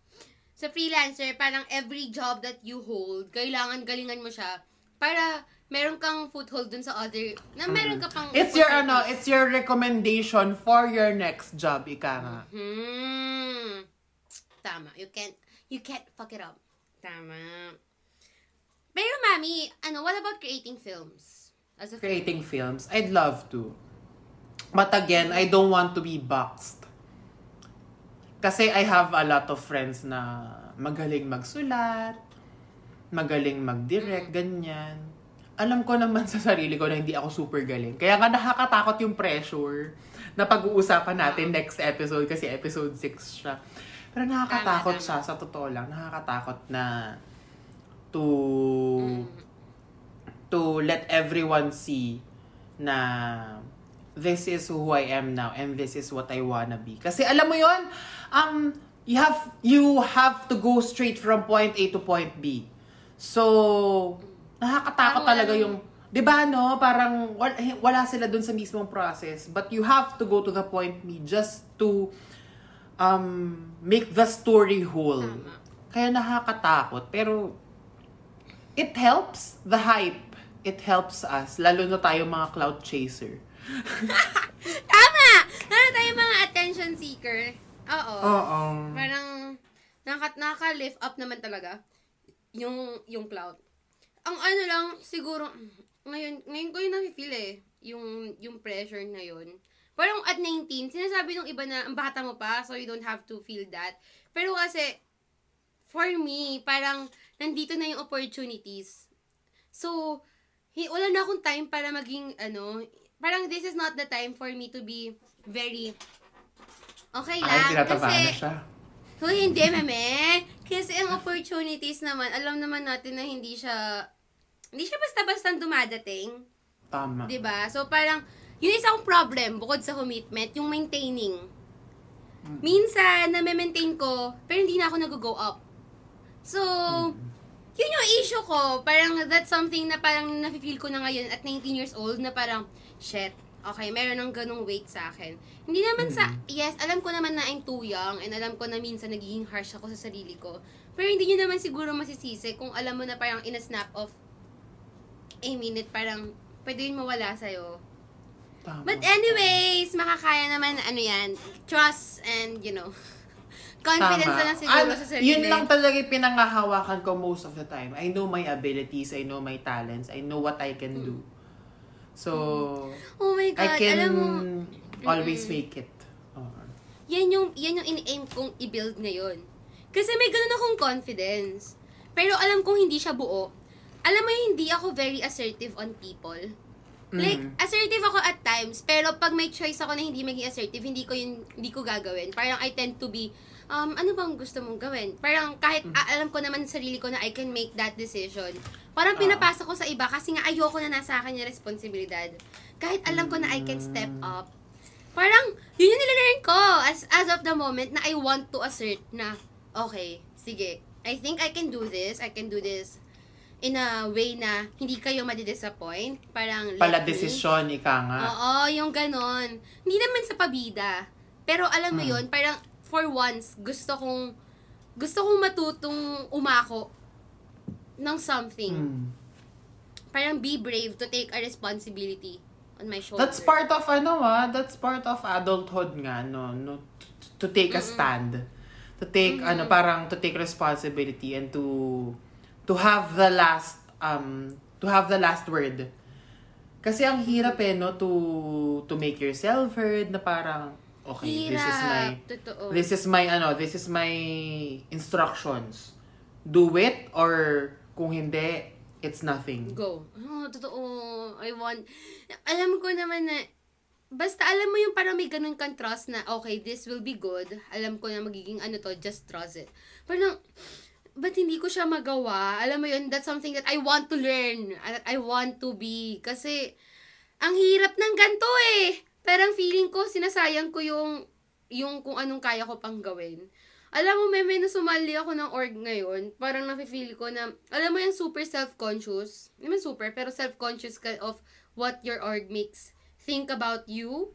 sa freelancer, parang every job that you hold, kailangan galingan mo siya para meron kang foothold dun sa other, na meron ka pang It's your ano, it's your recommendation for your next job, ika nga. Hmm. Tama. You can't, you can't fuck it up. Tama. Pero mami, ano, what about creating films? As a Creating films, I'd love to. But again, I don't want to be boxed. Kasi I have a lot of friends na magaling magsulat, magaling mag-direct, ganyan. Alam ko naman sa sarili ko na hindi ako super galing. Kaya nga nakakatakot yung pressure na pag-uusapan natin next episode kasi episode 6 siya. Pero nakakatakot Tama, tama. siya, sa totoo lang. Nakakatakot na to Mm. to let everyone see na this is who I am now and this is what I wanna be. Kasi alam mo yon um, you have you have to go straight from point A to point B. So, nakakatakot talaga walang- yung 'di ba no? Parang wala, wala sila dun sa mismong process, but you have to go to the point B just to um make the story whole. Tama. Kaya nakakatakot, pero it helps the hype. It helps us, lalo na tayo mga cloud chaser. Tama! Ano tayo mga attention seeker? Oo. Oo. Parang, naka, nakaka-lift up naman talaga yung, yung cloud. Ang ano lang, siguro, ngayon, ngayon ko yung nafe-feel eh, yung, yung pressure na yun. Parang at 19, sinasabi nung iba na, ang bata mo pa, so you don't have to feel that. Pero kasi, for me, parang, nandito na yung opportunities. So, hi, wala na akong time para maging, ano, parang this is not the time for me to be very, okay Ay, lang. tinataba kasi, na siya. Hoy, hindi, meme. Kasi ang opportunities naman, alam naman natin na hindi siya, hindi siya basta-basta dumadating. Tama. 'di ba So, parang, yun isa akong problem, bukod sa commitment, yung maintaining. Minsan, na-maintain ko, pero hindi na ako nag-go up. So, yun yung issue ko. Parang, that's something na parang nafe-feel ko na ngayon at 19 years old, na parang, shit, okay, meron ng ganong weight sa akin. Hindi naman sa, yes, alam ko naman na I'm too young, and alam ko na minsan nagiging harsh ako sa sarili ko. Pero hindi nyo naman siguro masisisi kung alam mo na parang in a snap of a minute, parang pwede yun mawala sa'yo. Tama. But anyways, makakaya naman ano yan, trust and you know, confidence Tama. na lang siguro sa sarili. Yun lang talaga yung pinangahawakan ko most of the time. I know my abilities, I know my talents, I know what I can do. So, Oh my God, I can alam mo, always make it. Oh. yan yung, yan yung in-aim kong i-build ngayon. Kasi may ganun akong confidence. Pero alam kong hindi siya buo. Alam mo yung hindi ako very assertive on people. Like, Mm. assertive ako at times, pero pag may choice ako na hindi maging assertive, hindi ko yun, hindi ko gagawin. Parang I tend to be, um, ano bang gusto mong gawin? Parang kahit Mm. alam ko naman sa sarili ko na I can make that decision. Parang Ah. pinapasa ko sa iba kasi nga ayoko na nasa akin yung responsibilidad. Kahit alam ko na I can step Mm. up. Parang, yun yung nilalearn ko as, as of the moment na I want to assert na, okay, sige, I think I can do this, I can do this in a way na hindi kayo madidisappoint. Parang, Pala desisyon, ika nga. Oo, yung ganon. Hindi naman sa pabida. Pero alam mo Hmm. yun, parang for once, gusto kong, gusto kong matutong umako ng something. Mm. Parang be brave to take a responsibility on my shoulder. That's part of ano ah, that's part of adulthood nga no, no to, to take a stand. To take ano parang to take responsibility and to to have the last um to have the last word. Kasi ang hirap eh no to to make yourself heard na parang okay, this is my Hirap. Totoo. this is my ano, this is my instructions. Do it or kung hindi, it's nothing. Go. Oh, totoo. I want... Alam ko naman na... Basta alam mo yung parang may ganun kang trust na, okay, this will be good. Alam ko na magiging ano to, just trust it. Parang, ba't hindi ko siya magawa? Alam mo yun, that's something that I want to learn. That I want to be. Kasi, ang hirap ng ganito eh. Parang feeling ko, sinasayang ko yung, yung kung anong kaya ko pang gawin. Alam mo, may may nasumali ako ng org ngayon. Parang nafe-feel ko na, alam mo yung super self-conscious. Hindi man super, pero self-conscious ka of what your org makes think about you.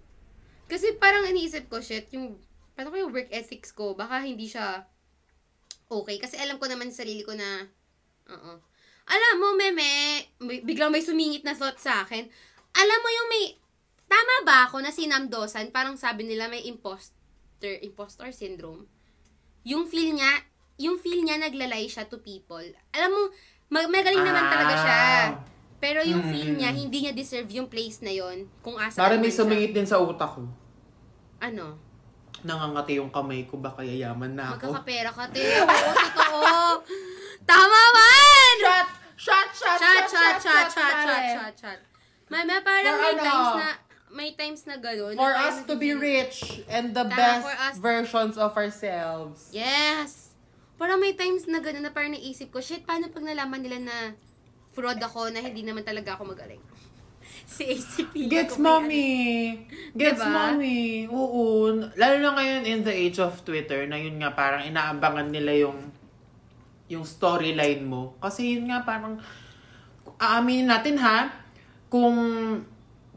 Kasi parang iniisip ko, shit, yung, paano ko yung work ethics ko, baka hindi siya okay. Kasi alam ko naman sa sarili ko na, oo. Alam mo, meme, biglang may sumingit na thought sa akin. Alam mo yung may, tama ba ako na sinamdosan, parang sabi nila may imposter, imposter syndrome? Yung feel niya, yung feel niya naglalay siya to people. Alam mo, mag- magaling naman talaga siya. Pero yung Mm. feel niya, hindi niya deserve yung place na yon kung asa Parang may sumingit din sa utak ko. Ano? Nangangati yung kamay ko, baka yayaman na ako. Magkakapera ka, te. Oo, totoo. Tama man! Shot! Shot! Shot! Chat, chat, chat, chat, chat, chat, chat. Mama, parang may times na, may times na gano'n. For us to be rich and the Tama, best for us- versions of ourselves. Yes! Parang may times na gano'n na parang naisip ko, shit, paano pag nalaman nila na fraud ako na hindi naman talaga ako magaling? si ACP. Gets mommy. Gets Diba? mommy. Oo. Lalo na ngayon in the age of Twitter na yun nga parang inaabangan nila yung yung storyline mo. Kasi yun nga parang aaminin natin ha kung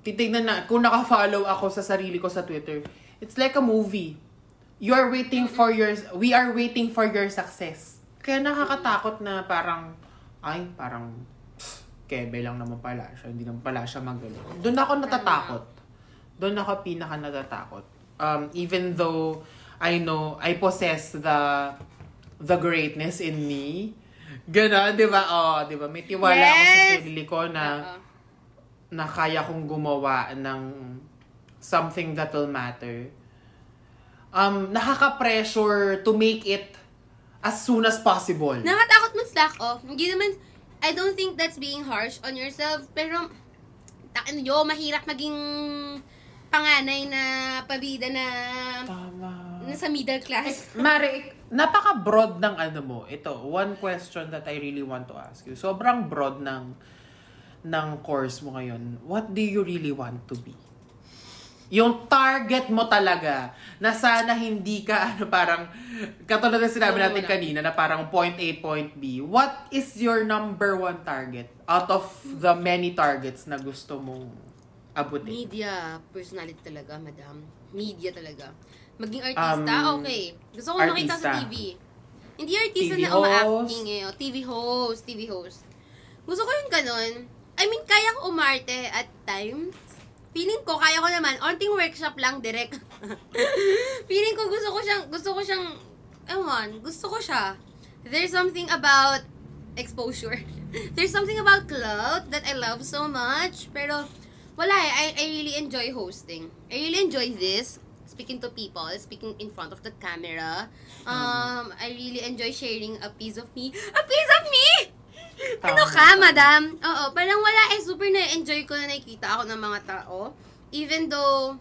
titignan na kung naka-follow ako sa sarili ko sa Twitter. It's like a movie. You are waiting for your we are waiting for your success. Kaya nakakatakot na parang ay parang kebe lang naman pala siya. Hindi naman pala siya magaling. Doon ako natatakot. Doon ako pinaka natatakot. Um, even though I know I possess the the greatness in me. Ganon, di ba? Oh, di ba? May tiwala ako sa Yes! sarili ko na Oo. Na kaya kong gumawa ng something that will matter. Um, nakaka-pressure to make it as soon as possible. Nakatakot mo slack off. Hindi naman, I don't think that's being harsh on yourself. Pero, takin yo, mahirap maging panganay na pabida na Tama. nasa middle class. Mari, napaka-broad ng ano mo. Ito, one question that I really want to ask you. Sobrang broad ng ng course mo ngayon. What do you really want to be? Yung target mo talaga na sana hindi ka ano parang katulad ng sinabi natin kanina na parang point A, point B. What is your number one target out of the many targets na gusto mong abutin? Media personality talaga, madam. Media talaga. Maging artista, Um, okay. Gusto ko makita sa. TV. Hindi artista TV na uma-acting host. eh. oh. TV host, TV host. Gusto ko yung ganun. I mean, kaya ko umarte at times. Feeling ko, kaya ko naman, onting workshop lang, direct. Feeling ko, gusto ko siyang, gusto ko siyang, ewan, gusto ko siya. There's something about exposure. There's something about clout that I love so much. Pero, wala eh. I, I really enjoy hosting. I really enjoy this. Speaking to people, speaking in front of the camera. Um, I really enjoy sharing a piece of me. A piece of me! Ano ka, madam? Oo, parang wala eh. Super na-enjoy ko na nakikita ako ng mga tao. Even though,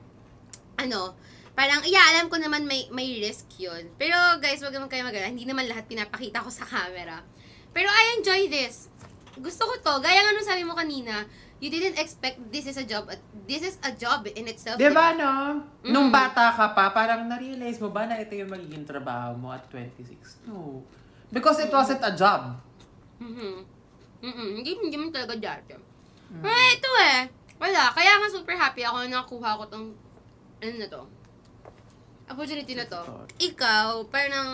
ano, parang, yeah, alam ko naman may, may risk yun. Pero, guys, wag naman kayo magala. Hindi naman lahat pinapakita ko sa camera. Pero I enjoy this. Gusto ko to. Gaya nga nung sabi mo kanina, you didn't expect this is a job. This is a job in itself. Di ba, diba? no? Nung Mm. bata ka pa, parang na-realize mo ba na ito yung magiging trabaho mo at 26? No. Because it wasn't a job. Mhm. Mhm. Hindi, hindi mo talaga dati. Mm. Pero ito eh. Wala. Kaya nga super happy ako na nakuha ko tong, ano na to? Opportunity na to. Ikaw, parang,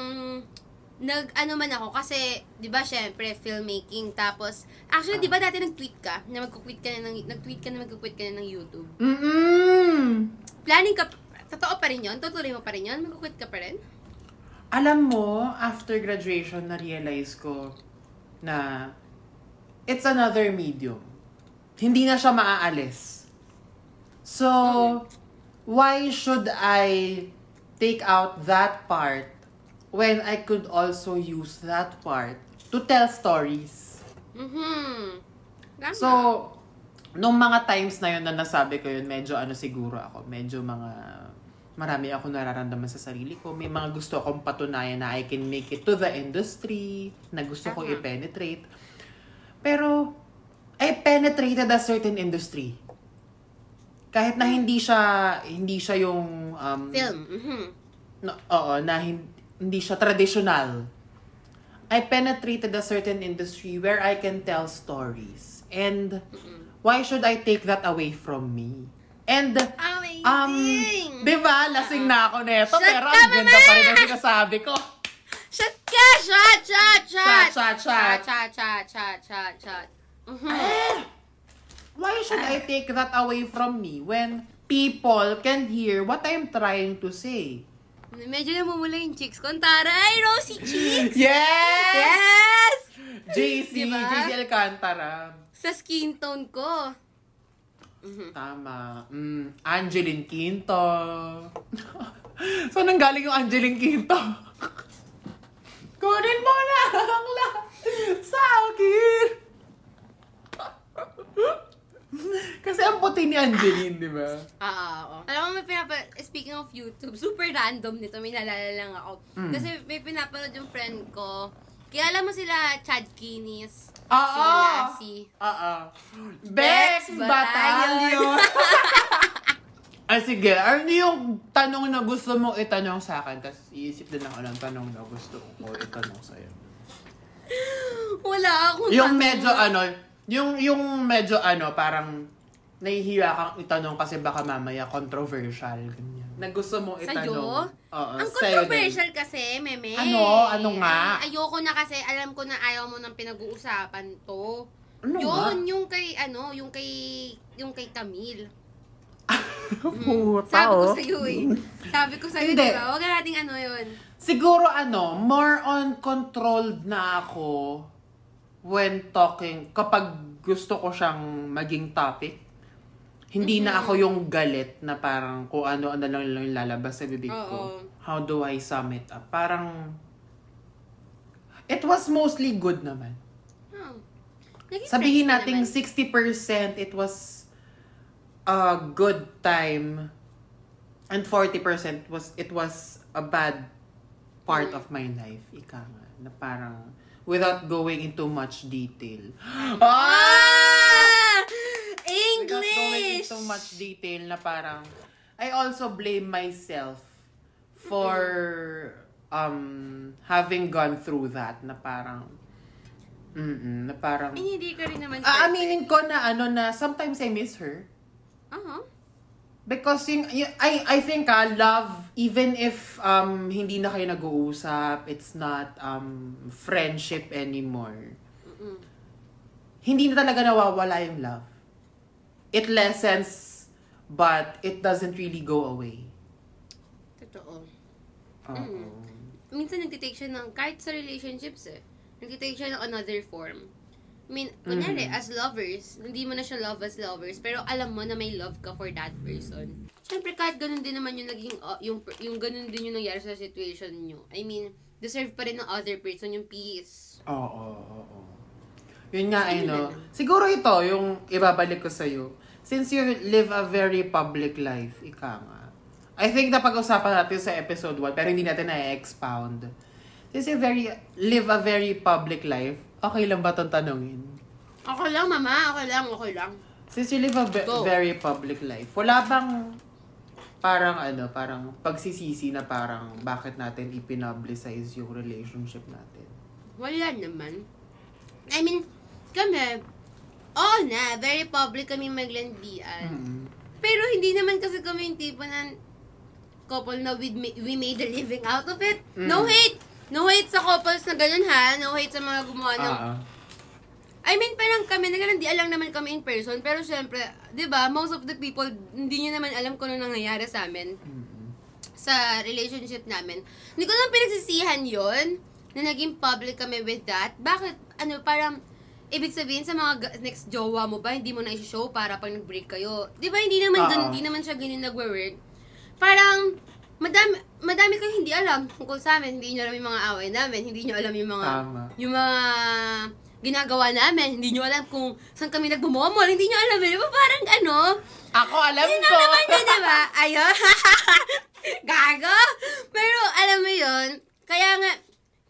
nag, ano man ako, kasi, di ba, syempre, filmmaking, tapos, actually, di ba dati nag-tweet ka, na magkukwit ka na ng, nag-tweet ka na magkukwit ka na ng YouTube? Mm-mm. Planning ka, totoo pa rin yun? Tutuloy mo pa rin yun? Magkukwit ka pa rin? Alam mo, after graduation, na-realize ko na it's another medium. Hindi na siya maaalis. So, why should I take out that part when I could also use that part to tell stories? Mhm. Tama. So, nung mga times na yun na nasabi ko yun, medyo ano siguro ako, medyo mga marami ako nararamdaman sa sarili ko. May mga gusto akong patunayan na I can make it to the industry, na gusto ko Tama. i-penetrate. Pero, I penetrated a certain industry. Kahit na hindi siya, hindi siya yung... Um, Film. Mhm. No, oo, na hin- hindi siya traditional. I penetrated a certain industry where I can tell stories. And why should I take that away from me? And, Amazing! Um, di ba, lasing na ako neto, Shut pero ang ganda pa rin ang sinasabi ko. Shot ka! Shot! Shot! Shot! Shot, shot, shot. Shot, shot, shot, shot. Eh, Why should I take that away from me when people can hear what I'm trying to say? Medyo namumula yung cheeks ko. Taray! Rosy cheeks! Yes! Yes! JC, Diba? JC Alcantara. Sa skin tone ko. Tama. Mm, Angeline Quinto. Saan nang galing yung Angeline Quinto? Kunin mo na ang lahat sa akin. Kasi ang puti ni Angeline, di ba? Ah, oo. Alam mo, may pinapa... Speaking of YouTube, super random nito. May nalala lang ako. Mm. Kasi may pinapanood yung friend ko. Kaya alam mo sila, Chad Kinis. Oo. Sila Lassie. Oo. Bex Bex Batalyon. Batalyon. ah, sige. Ano yung tanong na gusto mong itanong sa akin? Tapos iisip din ako ng tanong na gusto ko itanong sa'yo. Wala akong Yung tanong. medyo ano, yung yung medyo ano, parang nahihiya kang itanong kasi baka mamaya controversial. Ganyan. Na gusto mong Sa'yo? itanong. Oo, Ang sa'yo din. controversial kasi, meme. Ano? Ano nga? Ay, ayoko na kasi, alam ko na ayaw mo nang pinag-uusapan to. Ano Yun, nga? yung kay, ano, yung kay, yung kay Camille. Puta, Sabi ko oh. sa'yo eh. Sabi ko sa'yo, Hindi. di ba? Huwag na nating ano yun. Siguro ano, more on controlled na ako when talking, kapag gusto ko siyang maging topic. Hindi na ako yung galit na parang kung ano-ano lang lang yung lalabas sa bibig ko. How do I sum it up? Parang, it was mostly good naman. Naging Sabihin natin naman. 60% it was a good time and 40% was it was a bad part Mm. of my life. Ika nga, na parang without going into much detail. Ah! Ah! Without going English! into much detail na parang I also blame myself for um having gone through that na parang mm na parang Ay, hindi ka rin naman Aaminin ko na ano na sometimes I miss her. Uh-huh. Because yung, yung- I I think ah, love even if um hindi na kayo nag-uusap, it's not um friendship anymore. Hindi na talaga nawawala yung love. It lessens but it doesn't really go away. Totoo. Oo. Mm. Minsan nagtitake siya ng, kahit sa relationships eh, nagtitake siya ng another form. I mean, kunyari, Mm. as lovers, hindi mo na siya love as lovers, pero alam mo na may love ka for that person. Siyempre, kahit ganun din naman yung naging, uh, yung, yung ganun din yung nangyari sa situation nyo. I mean, deserve pa rin ng other person yung peace. Oo, oo, oo. Yun nga, I know. na lang. Siguro ito, yung ibabalik ko sa'yo. Since you live a very public life, ika nga. I think napag-usapan natin sa episode 1, pero hindi natin na-expound. Since you very, live a very public life, okay lang ba itong tanongin? Okay lang, mama. Okay lang, okay lang. Since you live a Go. very public life, wala bang parang ano, parang pagsisisi na parang bakit natin ipinoblicize yung relationship natin? Wala naman. I mean, kami, oo na, very public kami maglandian. Mm. Pero hindi naman kasi kami yung tipo na couple na we, we made a living out of it. No Mm. hate! No hate sa couples na ganun ha. No hate sa mga gumawa ng... Ah. I mean, parang kami, naglalandi alam naman kami in person. Pero syempre, di ba, most of the people, hindi nyo naman alam kung ano nangyayari sa amin Mm. sa relationship namin. Hindi ko naman pinagsisihan yon na naging public kami with that. Bakit, ano, parang, ibig sabihin sa mga ga- next jowa mo ba, hindi mo na i-show para pag nag-break kayo. Di ba, hindi naman, gan- hindi naman siya ganyan nagwe-work. Parang, madami, madami kayong hindi alam tungkol sa amin. Hindi nyo alam yung mga away namin. Hindi nyo alam yung mga, Tama. yung mga ginagawa namin. Hindi nyo alam kung saan kami nagbumomol. Hindi nyo alam. Di ba parang ano? Ako, alam Yun ko! naman yun, di ba? Ayun. Gago. Pero, alam mo yun, kaya nga,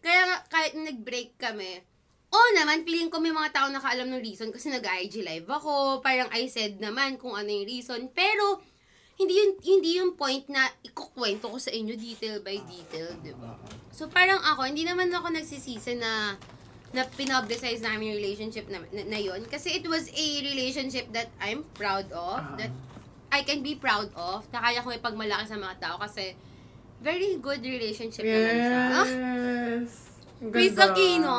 kaya nga, kahit nag-break kami, oo naman, feeling ko may mga tao nakaalam ng reason kasi nag-IG live ako, parang I said naman kung ano yung reason, pero, hindi yun, hindi yung point na ikukwento ko sa inyo detail by detail, di ba? So, parang ako, hindi naman ako nagsisisi na na pinoblicize namin yung relationship na, na, na yun. Kasi it was a relationship that I'm proud of, Ah. that I can be proud of, na kaya ko ipagmalaki sa mga tao kasi very good relationship naman siya. Yes. Chris. Aquino.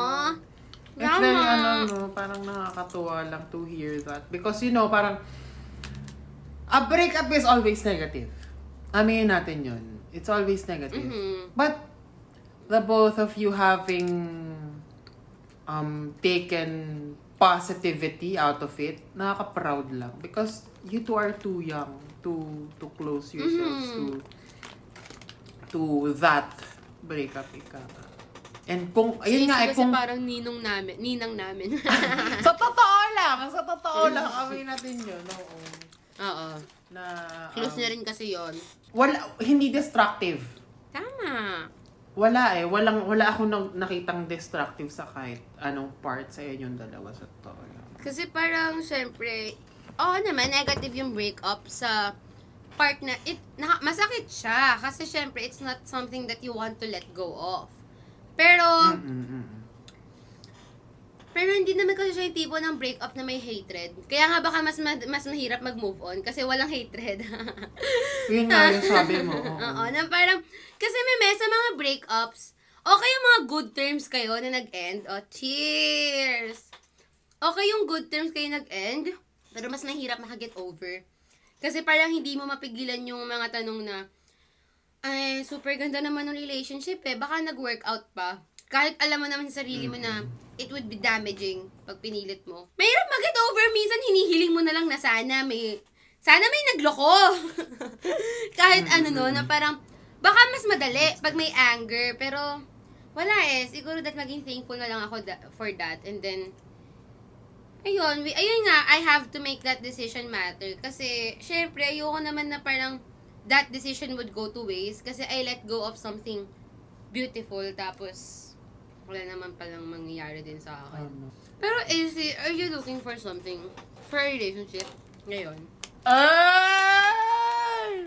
It's very, ano, no, parang nakakatuwa lang to hear that. Because, you know, parang, a breakup is always negative. Aminin natin yun. It's always negative. Mhm. But, the both of you having um taken positivity out of it, nakaka-proud lang. Because you two are too young to to close yourselves Mhm. to to that breakup ika. And kung, ayun nga, eh, kasi kung, parang ninong namin, ninang namin. sa totoo lang, sa totoo lang, aminin natin yun, oo. Oo. Na, Close um, na rin kasi yon. wala, hindi destructive. Tama. Wala eh. Walang, wala ako nang nakitang destructive sa kahit anong part sa inyong dalawa sa to. Kasi parang, syempre, oo naman, negative yung breakup sa part na, it, na, masakit siya. Kasi syempre, it's not something that you want to let go of. Pero, pero hindi naman kasi siya yung tipo ng breakup na may hatred. Kaya nga baka mas ma- mas mahirap mag-move on kasi walang hatred. Yun nga yung sabi mo. oo. Oo, na parang, kasi may may sa mga breakups, okay yung mga good terms kayo na nag-end. O, cheers! Okay yung good terms kayo nag-end, pero mas mahirap makaget over. Kasi parang hindi mo mapigilan yung mga tanong na, ay, super ganda naman ng relationship eh. Baka nag-workout pa. Kahit alam mo naman sa sarili mo na it would be damaging pag pinilit mo. Mahirap mag-get over. Minsan hinihiling mo na lang na sana may sana may nagloko. Kahit ano no, na parang, baka mas madali pag may anger, pero, wala eh. Siguro that maging thankful na lang ako da- for that. And then, ayun, we, ayun nga, I have to make that decision matter. Kasi, syempre, ayoko naman na parang, that decision would go to waste. Kasi I let go of something beautiful, tapos, wala naman palang mangyayari din sa akin. Tama. Pero, Izzy, are you looking for something? For a relationship? Ngayon? Ay!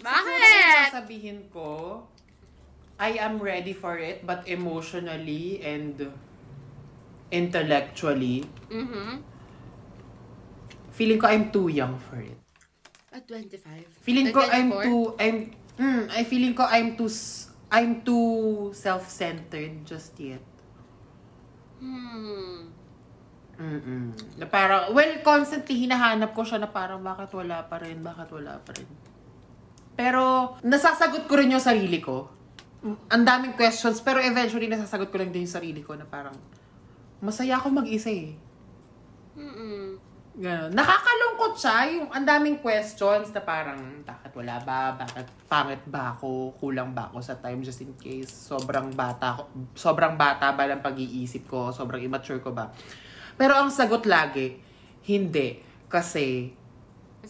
Bakit? Siguro sasabihin ko, I am ready for it, but emotionally and intellectually, Mm-hmm. feeling ko I'm too young for it. At 25. Feeling ko I'm 24? too I'm mm, I feeling ko I'm too I'm too self-centered just yet. Hmm. Mm-mm. Na parang, well, constantly hinahanap ko siya na parang bakit wala pa rin, bakit wala pa rin. Pero, nasasagot ko rin yung sarili ko. Ang daming questions, pero eventually nasasagot ko lang din yung sarili ko na parang, masaya ako mag-isa eh. Ganon. Nakakalungkot siya, yung ang daming questions na parang, bakit wala ba? Bakit pangit ba ako? Kulang ba ako sa time just in case? Sobrang bata, ko- sobrang bata ba ng pag-iisip ko? Sobrang immature ko ba? Pero ang sagot lagi, hindi. Kasi,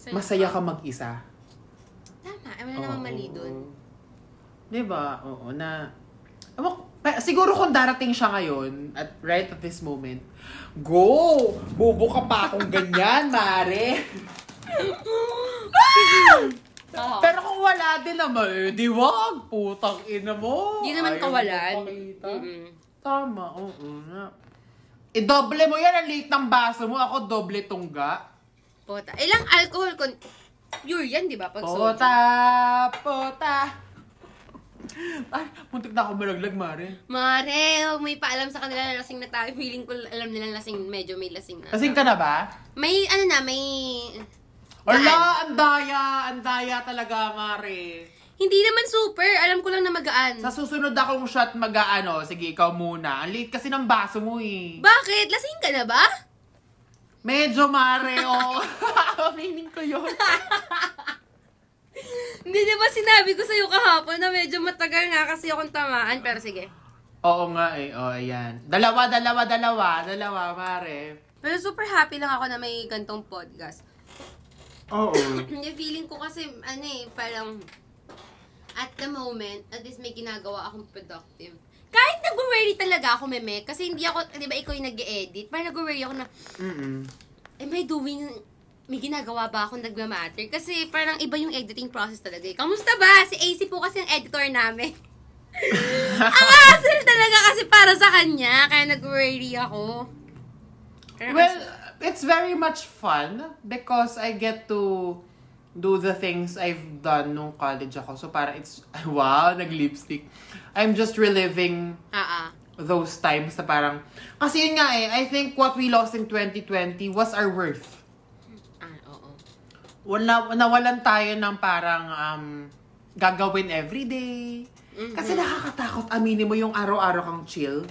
masaya ka mag-isa. Tama. Ano namang mali dun? Diba? Oo, na... Ewan ko, pa- siguro kung darating siya ngayon, at right at this moment, go! Bubo ka pa akong ganyan, mare! Oo. Pero kung wala din naman, eh, di wag, putang ina mo. Di naman Ayaw kawalan. pakita. Mm-mm. Tama, oo na. I-doble mo yan, ang liit ng baso mo. Ako, doble tungga. Pota. Ilang alcohol con... Pure yan, di ba? Pag soju. Pota, pota. Ay, muntik na ako malaglag, mare. Mare, huwag may paalam sa kanila na lasing na tayo. Feeling ko alam nilang lasing, medyo may lasing na. Kasing ka na ba? May, ano na, may... Ala, ang daya, ang daya talaga, Mare. Hindi naman super. Alam ko lang na magaan. Sa susunod akong shot mag-ano, sige, ikaw muna. Ang liit kasi ng baso mo eh. Bakit? Lasing ka na ba? Medyo, Mare, oo. Meaning ko yun. Hindi di ba sinabi ko sa'yo kahapon na medyo matagal nga kasi akong tamaan. Pero sige. Oo nga eh, oh, ayan. Dalawa, dalawa, dalawa, dalawa, Mare. Pero super happy lang ako na may gantong podcast. Oo. Yung feeling ko kasi, ano eh, parang, at the moment, at least may ginagawa akong productive. Kahit nag-worry talaga ako, meme, kasi hindi ako, di ba ikaw yung nag-edit, parang nag-worry ako na, Mm-mm. am I doing, may ginagawa ba akong nagmamatter? Kasi parang iba yung editing process talaga. eh. Kamusta ba? Si AC po kasi ang editor namin. ang hassle talaga kasi para sa kanya, kaya nag-worry ako. Pero Well, it's very much fun because I get to do the things I've done nung college ako. So para it's, wow, nag-lipstick. I'm just reliving ah. those times na parang, kasi yun nga eh, I think what we lost in 2020 was our worth. Wala, nawalan tayo ng parang um, gagawin everyday. Kasi nakakatakot, aminin mo yung araw-araw kang chill.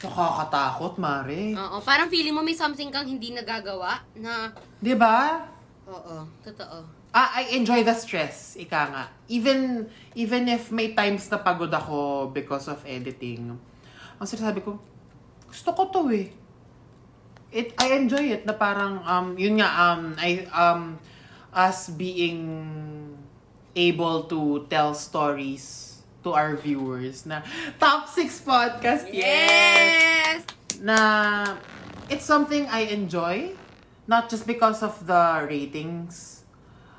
Nakakatakot, Mare. Oo, parang feeling mo may something kang hindi nagagawa na, Di ba? oo, totoo. Ah, I enjoy the stress, ika nga. Even, even if may times na pagod ako because of editing, ang sinasabi ko, gusto ko to eh. It, I enjoy it na parang, um, yun nga, um, I, um, us being able to tell stories to our viewers na top 6 podcast, yes! na it's something I enjoy, not just because of the ratings,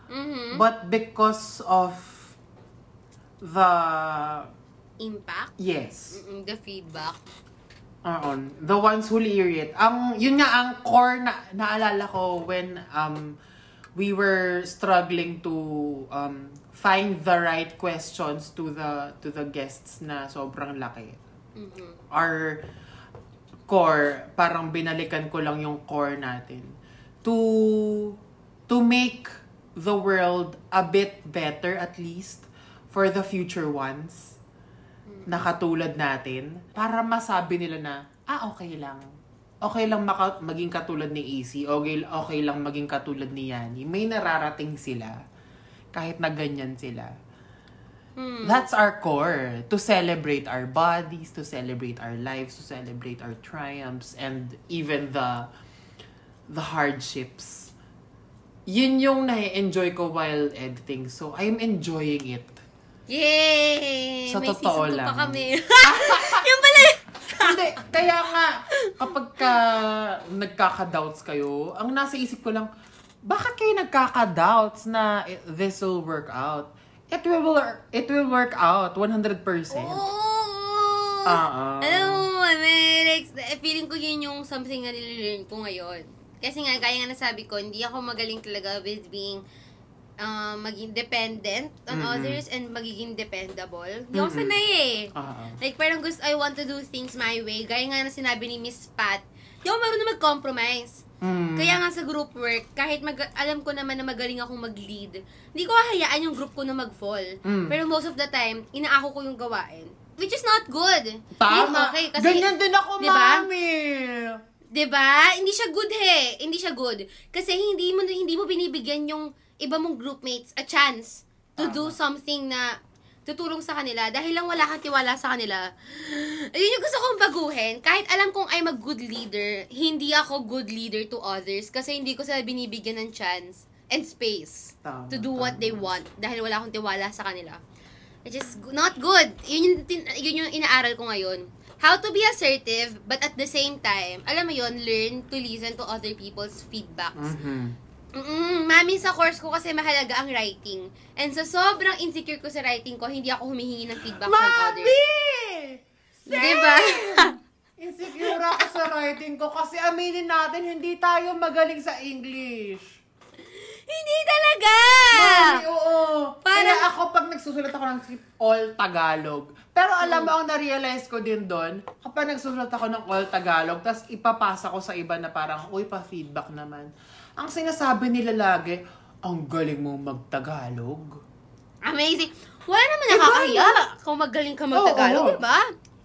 Mhm. but because of the Impact? yes, Mm-mm, the feedback. uh the ones who hear it. Ang yun nga ang core na naalala ko when um we were struggling to um find the right questions to the to the guests na sobrang laki. Mhm. our core, parang binalikan ko lang yung core natin. To, to make the world a bit better at least for the future ones na katulad natin para masabi nila na, ah, okay lang. Okay lang maka- maging katulad ni AC. Okay, okay lang maging katulad ni Yani. May nararating sila kahit na ganyan sila. Hmm. That's our core. To celebrate our bodies, to celebrate our lives, to celebrate our triumphs, and even the the hardships. Yun yung nai-enjoy ko while editing. So, I'm enjoying it. Yay! Sa May totoo season 2 lang. pa kami. yung yun. Hindi, kaya nga, kapag ka nagkaka-doubts kayo, ang nasa isip ko lang, bakit kayo nagkaka-doubts na this will work out? It will, it will work out, 100%. Oo! Ah. Alam mo, Merex, feeling ko yun yung something na nililearn ko ngayon. Kasi nga, gaya nga nasabi ko, hindi ako magaling talaga with being uh, maging dependent on Mm-mm. others and magiging dependable. Hindi ako Mm-mm. sanay eh. Ah. Like, parang gusto, I want to do things my way. Gaya nga na sinabi ni Miss Pat, hindi ako marunong mag-compromise. Mm. Kaya nga sa group work, kahit mag alam ko naman na magaling akong mag-lead, hindi ko hahayaan yung group ko na mag-fall. Mm. Pero most of the time, inaako ko yung gawain. Which is not good. Tama. okay. Kasi, Ganyan din ako, Diba? mami. 'Di ba? Hindi siya good he. Hindi siya good. Kasi hindi mo hindi mo binibigyan yung iba mong groupmates a chance to do Tama. something na tutulong sa kanila dahil lang wala kang tiwala sa kanila. Ayun yung gusto kong baguhin. Kahit alam kong I'm a good leader, hindi ako good leader to others kasi hindi ko sila binibigyan ng chance and space Tama, to do what tama. they want dahil wala akong tiwala sa kanila. Is g- not good. Yun yung, yun yung inaaral ko ngayon. How to be assertive, but at the same time, alam mo yun, learn to listen to other people's feedbacks. Mhm. Mm-mm, mami, sa course ko kasi mahalaga ang writing. And sa sobrang insecure ko sa writing ko, hindi ako humihingi ng feedback from others. Mami! Diba? Insecure ako sa writing ko kasi aminin natin, hindi tayo magaling sa English. hindi talaga! Mami, oo. Parang- Kaya ako pag nagsusulat ako ng script, all Tagalog. Pero alam mo, ang na-realize ko din doon, kapag nagsusulat ako ng all Tagalog, tapos ipapasa ko sa iba na parang, uy, pa-feedback naman. Ang sinasabi nila lagi, ang galing mo mag-Tagalog. Amazing. Wala naman Diba? nakakahiya kung magaling ka mag-Tagalog, Oo. diba?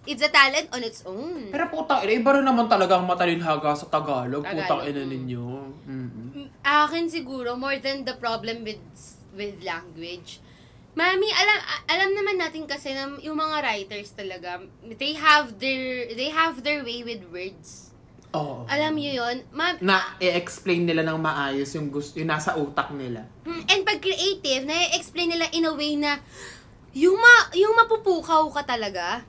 It's a talent on its own. Pero putang ina, iba rin naman talaga ang matalinhaga sa Tagalog. Tagalog, Putang ina mm. ninyo. Mm-mm. Akin siguro, more than the problem with with language. Mami, alam alam naman natin kasi na yung mga writers talaga, they have their they have their way with words. Oo. Alam niyo 'yon? Ma- Na i-explain nila ng maayos yung gusto, yung nasa utak nila. Mm, and pag creative, na-explain nila in a way na yung ma yung mapupukaw ka talaga.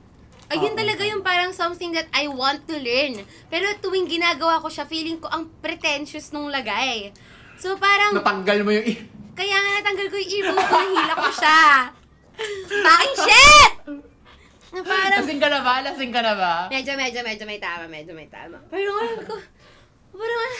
Ayun Oo. talaga yung parang something that I want to learn. Pero tuwing ginagawa ko siya, feeling ko ang pretentious nung lagay. So parang Natanggal mo yung... i- Kaya nga natanggal ko yung earbuds ko, nahila ko siya. Fucking shit! Na parang, Lasing ka na ba? Lasing ka na ba? medyo, medyo, medyo may tama, medyo may tama. Pero ngayon ko, parang, ah,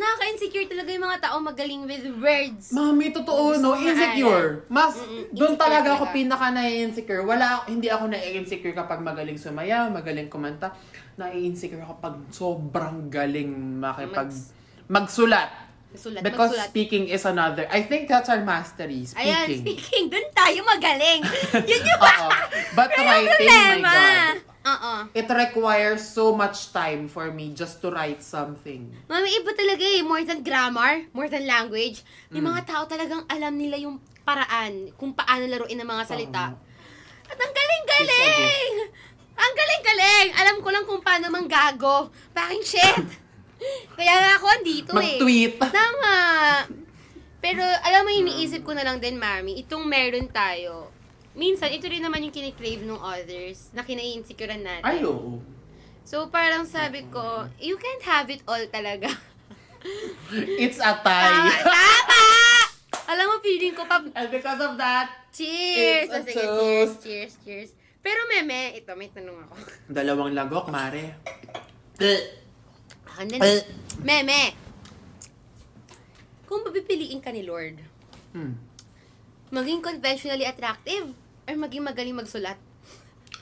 nakaka-insecure insecure talaga yung mga tao magaling with words. Mami, totoo, Gusto no? Insecure. Mas, Mm-mm, doon insecure talaga ako pinaka na-insecure. Wala, hindi ako na-insecure kapag magaling sumaya, magaling kumanta. Na-insecure ako pag sobrang galing makipag, Mags- magsulat. Sulat, Because magsulat. speaking is another, I think that's our mastery, speaking. Ayan, speaking, dun tayo magaling. Yun yung Oo. But writing, my. God. Oo. It requires so much time for me just to write something. Mami, iba talaga eh. More than grammar, more than language. Yung Mm. mga tao talagang alam nila yung paraan kung paano laruin ang mga salita. At ang galing-galing! Ang galing-galing! Alam ko lang kung paano manggago. Fucking shit! Kaya nga ako andito eh. Mag-tweet. Tama. Pero alam mo, iniisip ko na lang din, Mami, itong meron tayo. Minsan, ito rin naman yung kinikrave ng others na kinai-insecurean natin. Ay, oo. So, parang sabi ko, you can't have it all talaga. It's a tie. Tama! Alam mo, feeling ko pa, And because of that, cheers! It's a sige, cheers, toast. cheers, cheers. Pero, meme, ito, may tanong ako. dalawang lagok, mare. Akin din. Eh. Meme, kung papipiliin ka ni Lord, Hmm. maging conventionally attractive or maging magaling magsulat?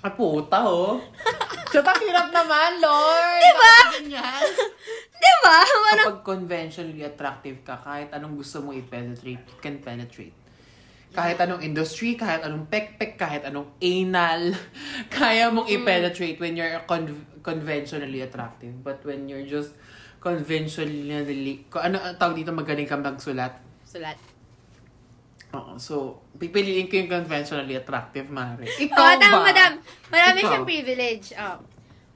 Ay, puta, oh. Siya hirap naman, Lord. Diba? Bakit ganyan? Diba? Parang, Kapag conventionally attractive ka, kahit anong gusto mo i-penetrate, you can penetrate. Kahit anong industry, kahit anong pek-pek, kahit anong anal, kaya mong i-penetrate when you're con- conventionally attractive. But when you're just conventionally, ano ang tawag dito, magaling ka magsulat. sulat. Oo, so, pipiliin ko yung conventionally attractive, Mare. Ikaw Oo, tama, ba? madam. Marami Ikaw? siyang privilege. Oh.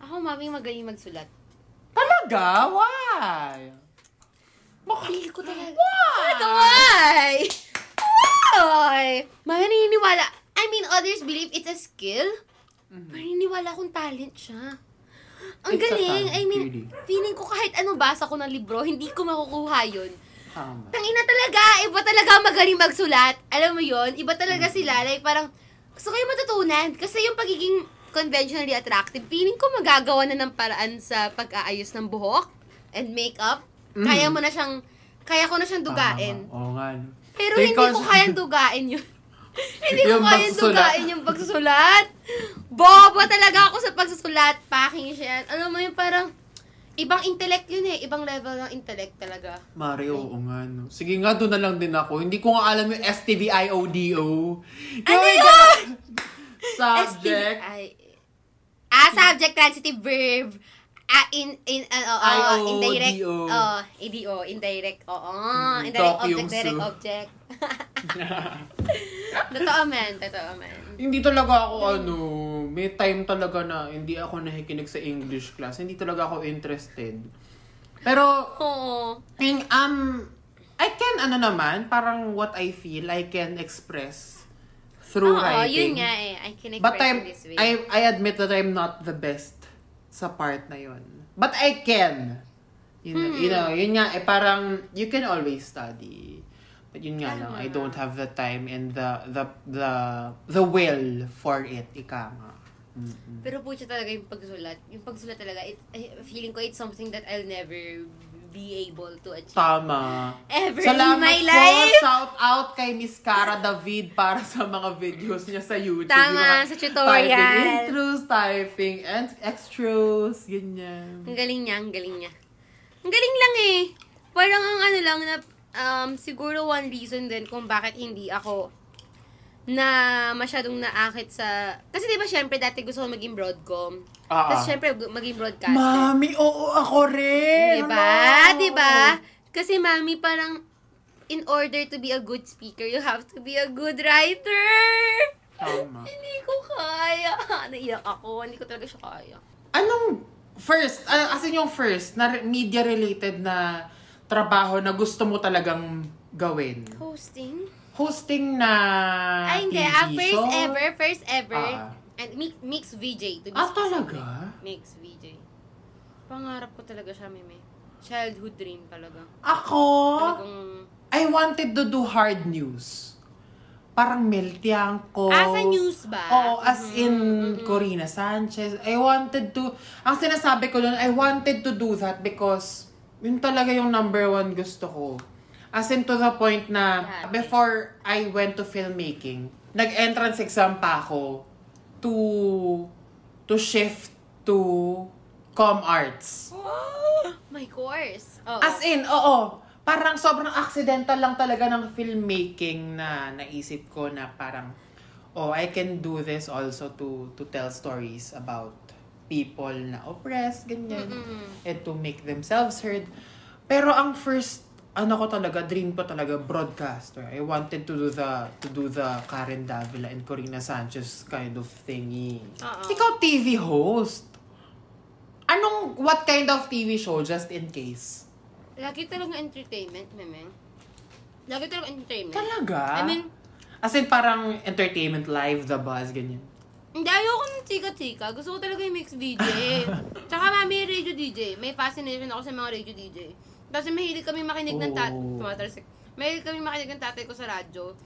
Ako, mami, magaling magsulat. Talaga? Why? Baka- Feel ko talaga. Why? Talaga, why? Why? Mami, naniniwala. I mean, others believe it's a skill. Pero naniniwala akong talent siya. Ang Mm-hmm. It's galing. talent, I mean, really. feeling ko kahit ano basa ko ng libro, hindi ko makukuha yun. Tama. Tangina talaga, iba talaga magaling magsulat. Alam mo yon iba talaga Mm-hmm. sila. Like, parang, gusto kayo matutunan. Kasi yung pagiging conventionally attractive, feeling ko magagawa na ng paraan sa pag-aayos ng buhok and makeup. Mm. Kaya mo na siyang, kaya ko na siyang dugain. Tama. Oo nga. Pero hindi ko kayang dugain yun. hindi ko kayang dugain yung pagsusulat. Bobo talaga ako sa pagsusulat. Packing siya. Alam mo yung parang, ibang intellect yun eh. Ibang level ng intellect talaga. Mario, oo nga, no. Sige nga, doon na lang din ako. Hindi ko nga alam yung STVIODO. Ano Yung yun? Subject. STI. Ah, subject, transitive verb. Ah, in, in, uh, uh, uh, I-O-D-O. indirect. Oh, ADO, indirect. Oo, indirect talk yung object, direct su. object. totoo man, totoo man. hindi talaga ako, ano, may time talaga na hindi ako nakikinig sa English class. Hindi talaga ako interested. Pero, Oo. in, um, I can, ano naman, parang what I feel, I can express through Oo, writing. yun nga eh. I can But express I'm, in this way. I, I admit that I'm not the best sa part na yun. But I can. You know, you Hmm. know, yun nga, eh, parang, you can always study. But yun nga lang, I don't have the time and the, the, the, the will for it, ika nga. Mm-mm. Pero po siya talaga yung pagsulat. Yung pagsulat talaga, it, feeling ko it's something that I'll never be able to achieve. Tama. Ever Salamat in my po. life. Shout out kay Miss Cara David para sa mga videos niya sa YouTube. Tama, sa tutorial. Typing intros, typing and extras, ganyan. Ang galing niya, ang galing niya. Ang galing lang eh. Parang ang ano lang na, um, siguro one reason din kung bakit hindi ako na masyadong naakit sa... Kasi di ba syempre dati gusto ko maging broadcom. Ah, Tapos ah. syempre gu- maging broadcaster. Mami, oo, ako rin. Di ba? Hello. Di ba? Kasi mami parang in order to be a good speaker, you have to be a good writer. Tama. Hindi ko kaya. Naiyak ako. Hindi ko talaga siya kaya. Anong first, uh, as in yung first, na re- media-related na trabaho na gusto mo talagang gawin? Hosting? Hosting na Ay, hindi. TV Ah, first show? ever, first ever. Ah. And mix, mix VJ, to be Ah, specific. talaga? Mix VJ. Pangarap ko talaga siya, Meme. Childhood dream talaga. Ako, Talagang... I wanted to do hard news. Parang meltiang ko. Ah, sa news ba? Oo, as Mhm, in mhm. Corina Sanchez. I wanted to, ang sinasabi ko doon, I wanted to do that because Yun talaga yung number one gusto ko. As in to the point na before I went to filmmaking, nag-entrance exam pa ako to to shift to com arts. My course. Oo. As in, oo. Parang sobrang accidental lang talaga ng filmmaking na naisip ko na parang, oh, I can do this also to to tell stories about people na oppressed, ganyan. Mm-mm. And to make themselves heard. Pero ang first, ano ko talaga, dream ko talaga, broadcaster. I wanted to do the, to do the Karen Davila and Corina Sanchez kind of thingy. Oo. Ikaw TV host. Anong, what kind of TV show, just in case? Lagi talaga entertainment, meme. Lagi talaga entertainment. Talaga? I mean, As in parang entertainment live, the buzz, ganyan. hindi ayoko ng chika-chika. Gusto ko talaga yung mix DJ. Tsaka mami, radio DJ. May fascination ako sa mga radio DJ. Kasi mahilig kami makinig ng tat... Oh. Tumatalsik. Mahilig kami makinig ng tatay ko sa radyo.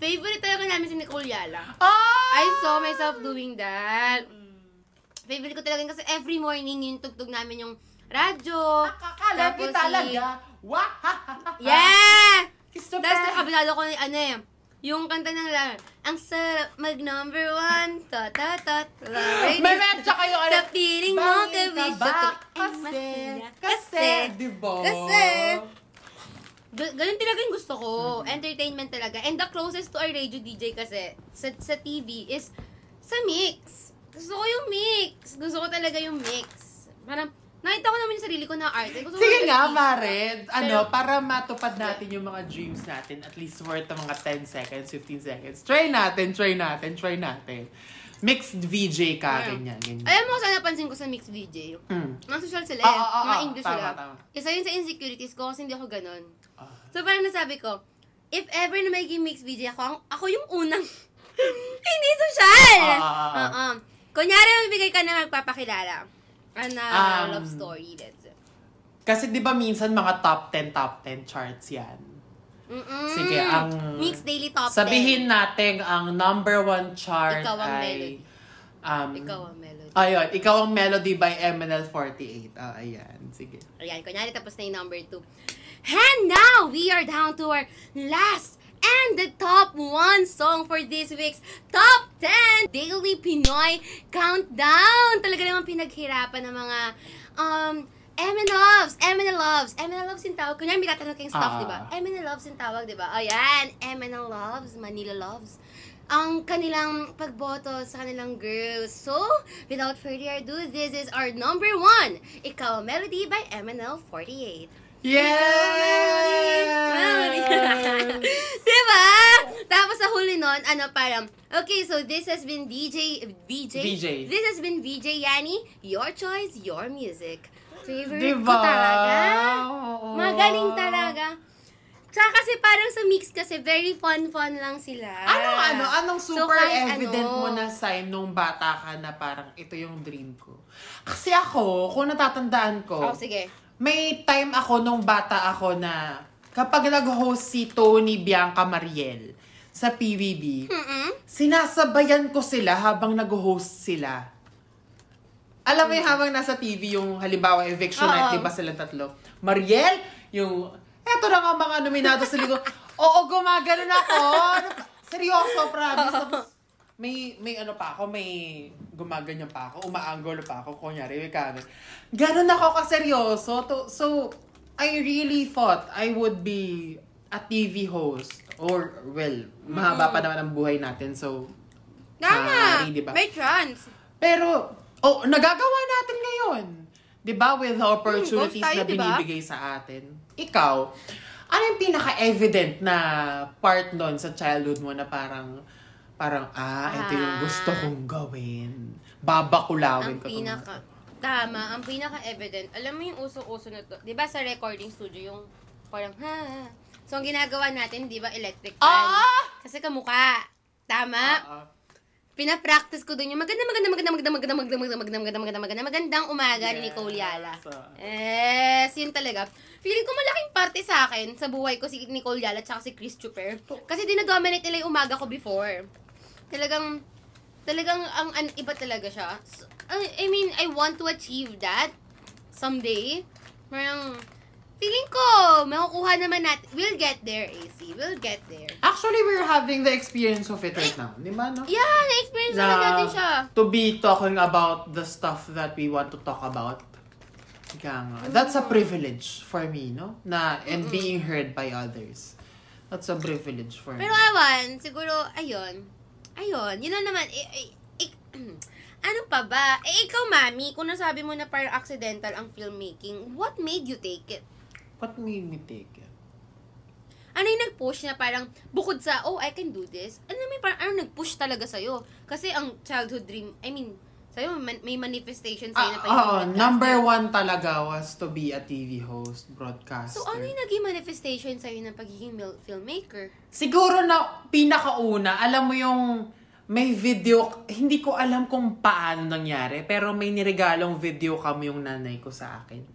Favorite talaga namin si Nicole Yala. Ah! I saw myself doing that. Favorite ko talaga yun kasi every morning yung tugtog namin yung radyo. Akala Tapos si- talaga. Wah! Yeah! The Tapos fan. nakabisado ko ni ano eh, yung kanta ng lang, ang sarap mag number one, ta ta ta May matcha kayo, ano? Sa piling mo, Bangin ka ba? Kasi, kasi, di ba? kasi. Ga- ganun talaga yung gusto ko. Mm-hmm. Entertainment talaga. And the closest to our radio DJ kasi sa, sa TV is sa mix. Gusto ko yung mix. Gusto ko talaga yung mix. Parang, nakita ko naman yung sarili ko na art. Gusto ko Sige nga, Mared. Ano, Pero- para matupad natin yung mga dreams natin, at least worth ng mga 10 seconds, 15 seconds. Try natin, try natin, try natin. Mixed VJ ka, Yeah. ganyan, ganyan. Alam mo, saan napansin ko sa mix VJ? Mm. Mga social sila, Oo, eh. oo, mga. English Tama, sila. tama. Isa yun sa insecurities ko kasi hindi ako ganun. Ah. So parang nasabi ko, if ever na may mix VJ ako, ako yung unang hindi social! Ah, ah. Oo. Kunyari, magbigay ka na magpapakilala. Ano, Um, love story, let's say. Kasi di ba minsan mga top 10, top 10 charts yan. Mm-mm. Sige, ang- Mix Daily Top 10. Sabihin natin ang number one chart Ikaw ang ay... melody. Um, Ikaw ang melody. Ayun, ikaw ang melody by MNL48. Ah, ayan, sige. Ayan, kunyari tapos na yung number two. And now, we are down to our last and the top one song for this week's Top 10 Daily Pinoy Countdown. Talaga naman pinaghirapan ng mga um, MN Loves, MN Loves, MN Loves yung tawag. Kunyari, may tatanong kayong stuff, Ah. di ba? MN Loves yung tawag, di ba? Ayan, MN Loves, Manila Loves ang kanilang pagboto sa kanilang girls. So, without further ado, this is our number one, Ikaw Melody by MNL48. Yeah! diba? Tapos sa huli nun, ano parang, okay, so this has been DJ, VJ, VJ. this has been VJ Yani, your choice, your music. Favorite Diba? ko talaga. Oo. Magaling talaga. Tsaka kasi parang sa mix kasi, very fun-fun lang sila. Anong ano, anong So, super kahit evident ano. mo na sign nung bata ka na parang ito yung dream ko? Kasi ako, kung natatandaan ko, Oh, sige. May time ako nung bata ako na kapag nag-host si Tony Bianca Mariel sa PBB, Mm-mm. sinasabayan ko sila habang nag-host sila. Alam mo yung habang nasa TV yung halimbawa eviction Oo. night, di ba silang tatlo? Mariel, yung, eto na nga mga nominado sa ligo. Oo, gumagano na ako. Seryoso, promise. Tapos, may, may ano pa ako, may gumaganyan pa ako, umaanggolo pa ako, kunyari, may kanan. Ganon ako kaseryoso. To, so, I really thought I would be a TV host. Or, well, mahaba pa naman ang buhay natin. So, Tama! Sorry, diba? May chance. pero, oh, nagagawa natin ngayon. 'Di ba With the opportunities Hmm, tayo, na binibigay sa atin. Ikaw, ano yung pinaka-evident na part nun sa childhood mo na parang, parang, ah, ito yung Ah. gusto kong gawin. Babakulawin Ang ko pinaka... Tama, ang pinaka-evident. Alam mo yung uso-uso na to. Di ba sa recording studio yung parang, ha, So, ang ginagawa natin, di ba, electric fan. Ah! Kasi kamukha. Tama? Ah, ah. Pinapractice ko dun yung maganda, maganda, maganda, maganda, maganda, maganda, maganda, maganda, maganda, maganda, maganda, magandang umaga ni Nicole Yala. Yes. Yes, yun talaga. Feeling ko malaking parte sa akin, sa buhay ko, si Nicole Yala at si Chris Chuper. Kasi dinadominate nila yung umaga ko before. Talagang, talagang, ang, an, iba talaga siya. So, I, I mean, I want to achieve that someday. Parang, ko, makukuha naman natin. We'll get there, AC. We'll get there. Actually, we're having the experience of it right now. Di ba, no? Yeah, na-experience naman natin siya. to be talking about the stuff that we want to talk about. Kaya nga, that's a privilege for me, no? Na, and being heard by others. That's a privilege for Pero me. awan, siguro, ayun. Ayun, yun lang naman. Eh, eh, eh, ano pa ba? Eh, ikaw, mami, kung nasabi mo na parang accidental ang filmmaking, what made you take it? What made me take it? Ano yung nag-push na parang, bukod sa, oh, I can do this, ano may parang, ano nag-push talaga sa'yo? Kasi ang childhood dream, I mean, sa'yo, man- may manifestation sa'yo na Ah, pagiging oo, broadcaster. number one talaga was to be a TV host, broadcaster. So, ano yung naging manifestation sa'yo ng pagiging filmmaker? Siguro na pinakauna, alam mo yung may video, hindi ko alam kung paano nangyari, pero may niregalong video kami yung nanay ko sa akin.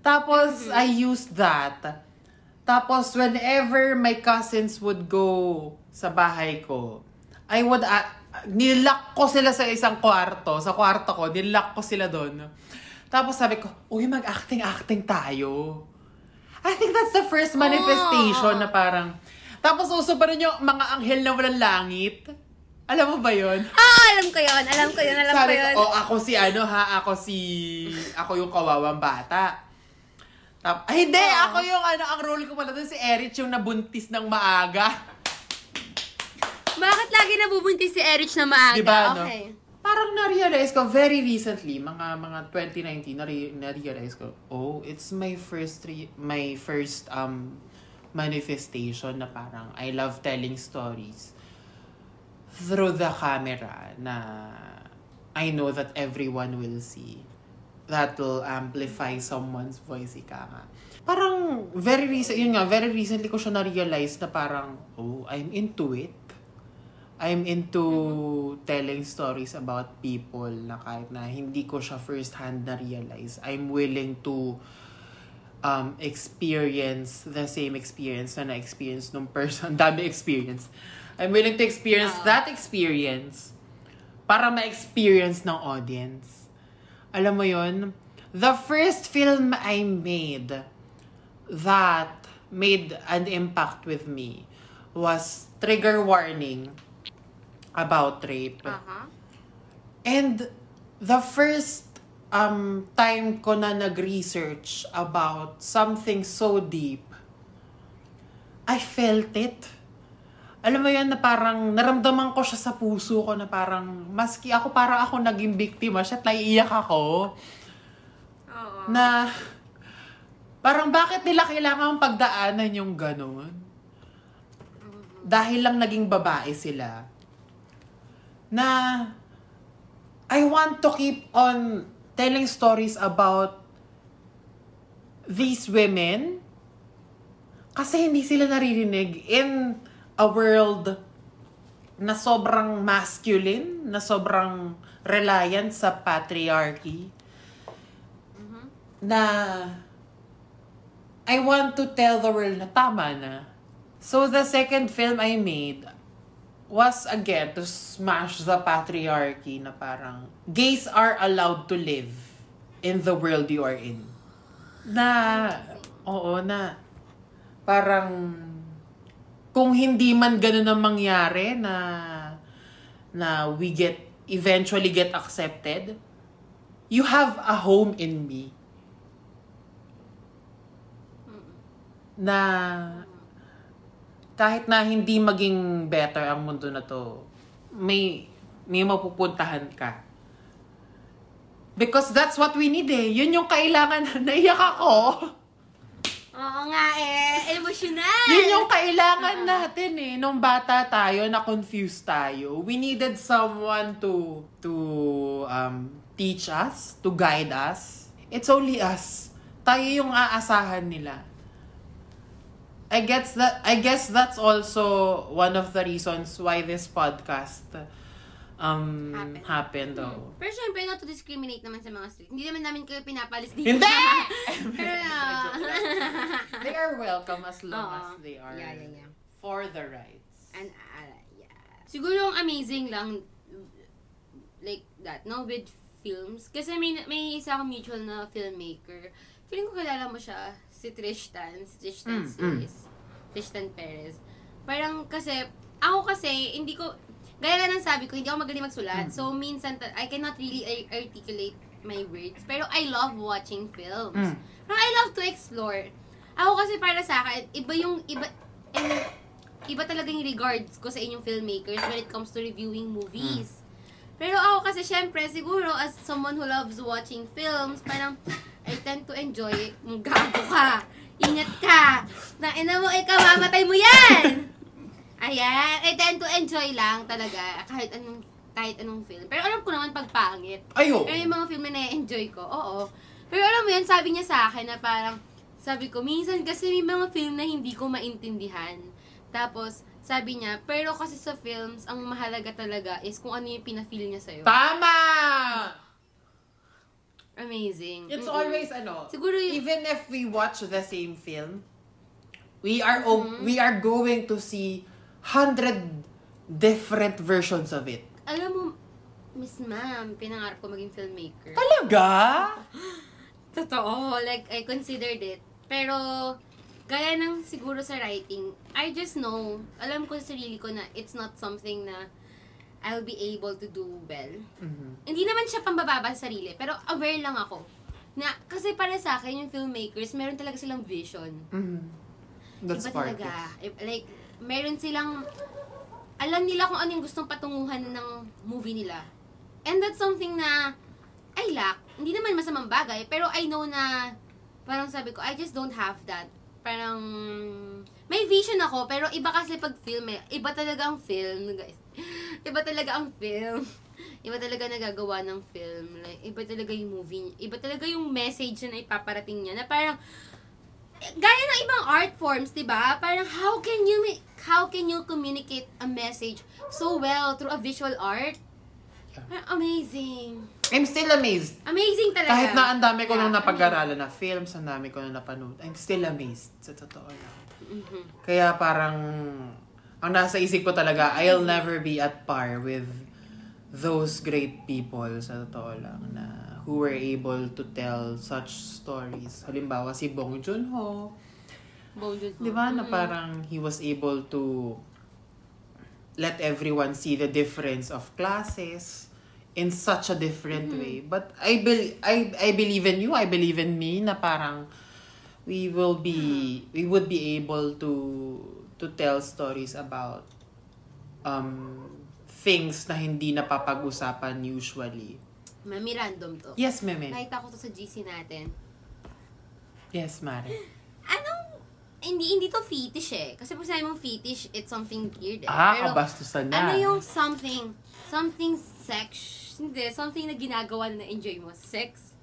Tapos, I used that. Tapos, whenever my cousins would go sa bahay ko, I would, uh, nilock ko sila sa isang kwarto, sa kwarto ko, nilock ko sila doon. Tapos sabi ko, uy, mag-acting-acting tayo. I think that's the first manifestation Oh. na parang, tapos uso pa rin yung mga anghel na walang langit. Alam mo ba yon? Ah, alam ko yun, alam ko yun, alam ko Sabi ko, oh, ako si ano ha, ako si, ako yung kawawang bata. Tap, ay, hindi, Oo. ako yung ano, ang role ko pala doon si Erich yung nabuntis ng maaga. Bakit lagi nabubuntis si Erich na maaga? Diba, no? Okay. Parang na-realize ko very recently, mga mga 2019, nare- na-realize ko, oh, it's my first re- my first um manifestation na parang I love telling stories through the camera na I know that everyone will see. That will amplify someone's voice, ika nga. Parang very recent, yun nga, very recently ko siya na-realize na parang, oh, I'm into it. I'm into telling stories about people na kahit na hindi ko siya first hand na realize, I'm willing to um, experience the same experience na na-experience nung person. Dami experience. I'm willing to experience Ah. that experience para ma-experience ng audience. Alam mo yon The first film I made that made an impact with me was Trigger Warning about rape. Aha. And the first um, time ko na nag-research about something so deep, I felt it. Alam mo yun na parang naramdaman ko siya sa puso ko na parang maski ako parang ako naging biktima siya at naiiyak ako Oo. na parang bakit nila kailangan pagdaanan yung ganun? Dahil lang naging babae sila. Na I want to keep on telling stories about these women kasi hindi sila naririnig in a world na sobrang masculine, na sobrang reliant sa patriarchy na I want to tell the world na tama na. So the second film I made was again to smash the patriarchy na parang gays are allowed to live in the world you are in. Na, oo na, parang kung hindi man ganun ang mangyari na na we get eventually get accepted, you have a home in me. Na kahit na hindi maging better ang mundo na to, may may mapupuntahan ka. Because that's what we need eh. Yun yung kailangan. Naiyak ako. Oo nga eh. Emotional. Yun yung kailangan natin eh. Nung bata tayo, na-confused tayo. We needed someone to to um, teach us, to guide us. It's only us. Tayo yung aasahan nila. I guess that I guess that's also one of the reasons why this podcast um Happened. happened. oh. Pero syempre, not to discriminate naman sa mga street. Hindi naman namin kayo pinapalis dito. Hindi! Pero, They are welcome as long Oo. as they are Yeah, yeah, yeah. for the rights. And, uh, yeah. Siguro ang amazing lang, like that, no, with films. Kasi may, may isa akong mutual na filmmaker. Feeling ko kilala mo siya, si Tristan, si Tristan Mm, series. Tristan Perez. Parang kasi, ako kasi, hindi ko, gaya nga ng sabi ko, hindi ako magaling magsulat. Mm. So, minsan, I cannot really ar- articulate my words. Pero I love watching films. Mm. Parang I love to explore. Ako kasi para sa akin, iba yung, iba, and, iba talaga yung regards ko sa inyong filmmakers when it comes to reviewing movies. Pero ako kasi syempre, siguro as someone who loves watching films, parang I tend to enjoy, Ang gago ka, ingat ka, na ina mo, ikaw, mamatay mo yan! Ayan, I tend to enjoy lang talaga, kahit anong, kahit anong film. Pero alam ko naman pag pangit. Ayo! Pero yung mga film na na-enjoy ko, oo. Pero alam mo yun, sabi niya sa akin na parang, sabi ko, minsan kasi may mga film na hindi ko maintindihan. Tapos, sabi niya, pero kasi sa films, ang mahalaga talaga is kung ano yung pinafeel niya sa'yo. Tama! Amazing. It's Mm-mm. always ano, Siguro yun, even if we watch the same film, we are o- we are going to see hundred different versions of it. alam mo, Miss Ma'am, pinangarap ko maging filmmaker. Talaga? Totoo, like, I considered it. Pero, gaya ng siguro sa writing, I just know, alam ko sa sarili ko na it's not something na I'll be able to do well. Mhm. Hindi naman siya pambababa sa sarili, pero aware lang ako. Na, kasi para sa akin, yung filmmakers, meron talaga silang vision. Mhm. That's Iba part talaga. of I- Like, meron silang, alam nila kung ano yung gustong patunguhan ng movie nila. And that's something na I lack. Hindi naman masamang bagay, pero I know na, parang sabi ko, I just don't have that. Parang, may vision ako, pero iba kasi pag film eh. Iba talaga ang film, guys. Iba talaga ang film. Iba talaga nagagawa ng film. Like, iba talaga yung movie. Iba talaga yung message na ipaparating niya. Na parang, gaya ng ibang art forms, 'di ba? Parang how can you how can you communicate a message so well through a visual art? Parang amazing. I'm still amazed. Amazing talaga. Kahit na ang dami ko nung Yeah, napag-aralan na films, ang dami ko nung napanood, I'm still amazed. Sa totoo lang. Mhm. Kaya parang, ang nasa isip ko talaga, I'll never be at par with those great people, sa totoo lang, na who were able to tell such stories. Halimbawa, si Bong Joon-ho, Bong Joon-ho. Di ba? Na Mhm. parang he was able to let everyone see the difference of classes in such a different Mhm. way. But I bel I I believe in you. I believe in me na parang we will be we would be able to to tell stories about um things na hindi napapag-usapan usually. Mami random to. Yes, Meme. Nakita ko to sa GC natin. Yes, Mare. Anong, hindi, hindi to fetish eh. Kasi pag sinabi mong fetish, it's something weird eh. Ah, Pero, kabastusan na. ano yung something, something sex, hindi, something na ginagawa na na-enjoy mo? Sex?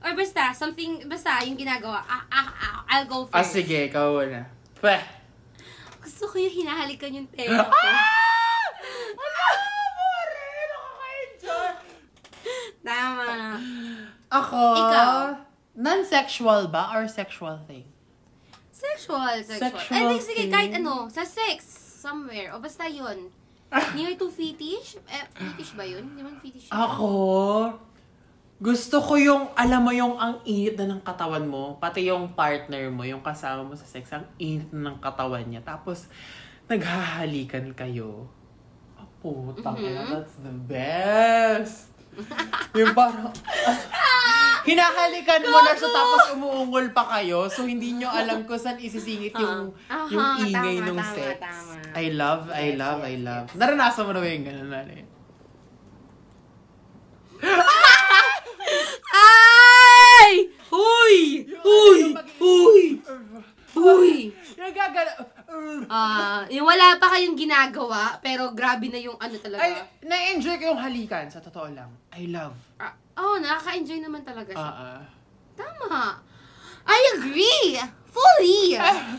Or basta, something, basta yung ginagawa, ah, ah, ah, I'll go Ah, first. sige, ikaw na. Pweh. Gusto ko yung hinahalikan yung tela ko. Wala mo rin! Nakaka-enjoy! Tama. Ako, Ikaw? non-sexual ba or sexual thing? Sexual, sexual. Sexual Eh, di, sige, thing. kahit ano, sa sex, somewhere, o basta yun. Near to fetish? Eh, fetish ba yun? Hindi man fetish yun. Ako, gusto ko yung, alam mo yung ang init na ng katawan mo, pati yung partner mo, yung kasama mo sa sex, ang init na ng katawan niya. Tapos, naghahalikan kayo. Oh, putang Mhm. ina, that's the best. yung parang, hinahalikan mo na siya tapos umuungol pa kayo. So, hindi nyo alam kung saan isisingit yung, Ah. yung ingay tama, ng tama, sex. tama. I love, I love, yes, I love. yes. Naranasan mo na ba yung gano'n, Nani? Ay! Huy! Huy! Huy! Huy! Yung gagana... Ah, yung wala pa kayong ginagawa, pero grabe na yung ano talaga. Ay, na-enjoy ko yung halikan, sa totoo lang. I love. Ah, oh, nakaka-enjoy naman talaga siya. Ah, ah. Tama. I agree! Fully! Ah.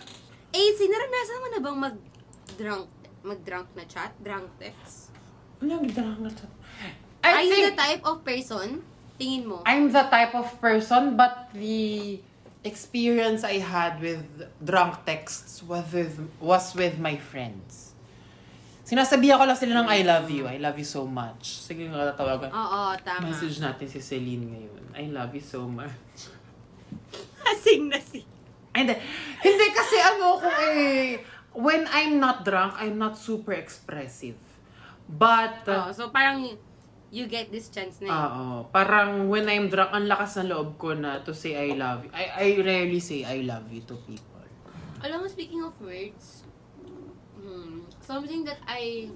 AC, naranasan mo na bang mag-drunk mag-drunk na chat? Drunk text? Nagdrang na to. Are I you think the type of person? Tingin mo? I'm the type of person, but the experience I had with drunk texts was with, was with my friends. Sinasabihan ko lang sila ng I love you. I love you so much. Sige nga tatawagan. Oo, tama. Message natin si Celine ngayon. I love you so much. Kasi lasing na si... Hindi. Hindi kasi ano ko eh, when I'm not drunk, I'm not super expressive. But, uh, Oh, so parang you get this chance na yun. Oo. Parang when I'm drunk, ang lakas ng loob ko na to say I love you. I, I rarely say I love you to people. Alam mo, speaking of words, hmm, something that I...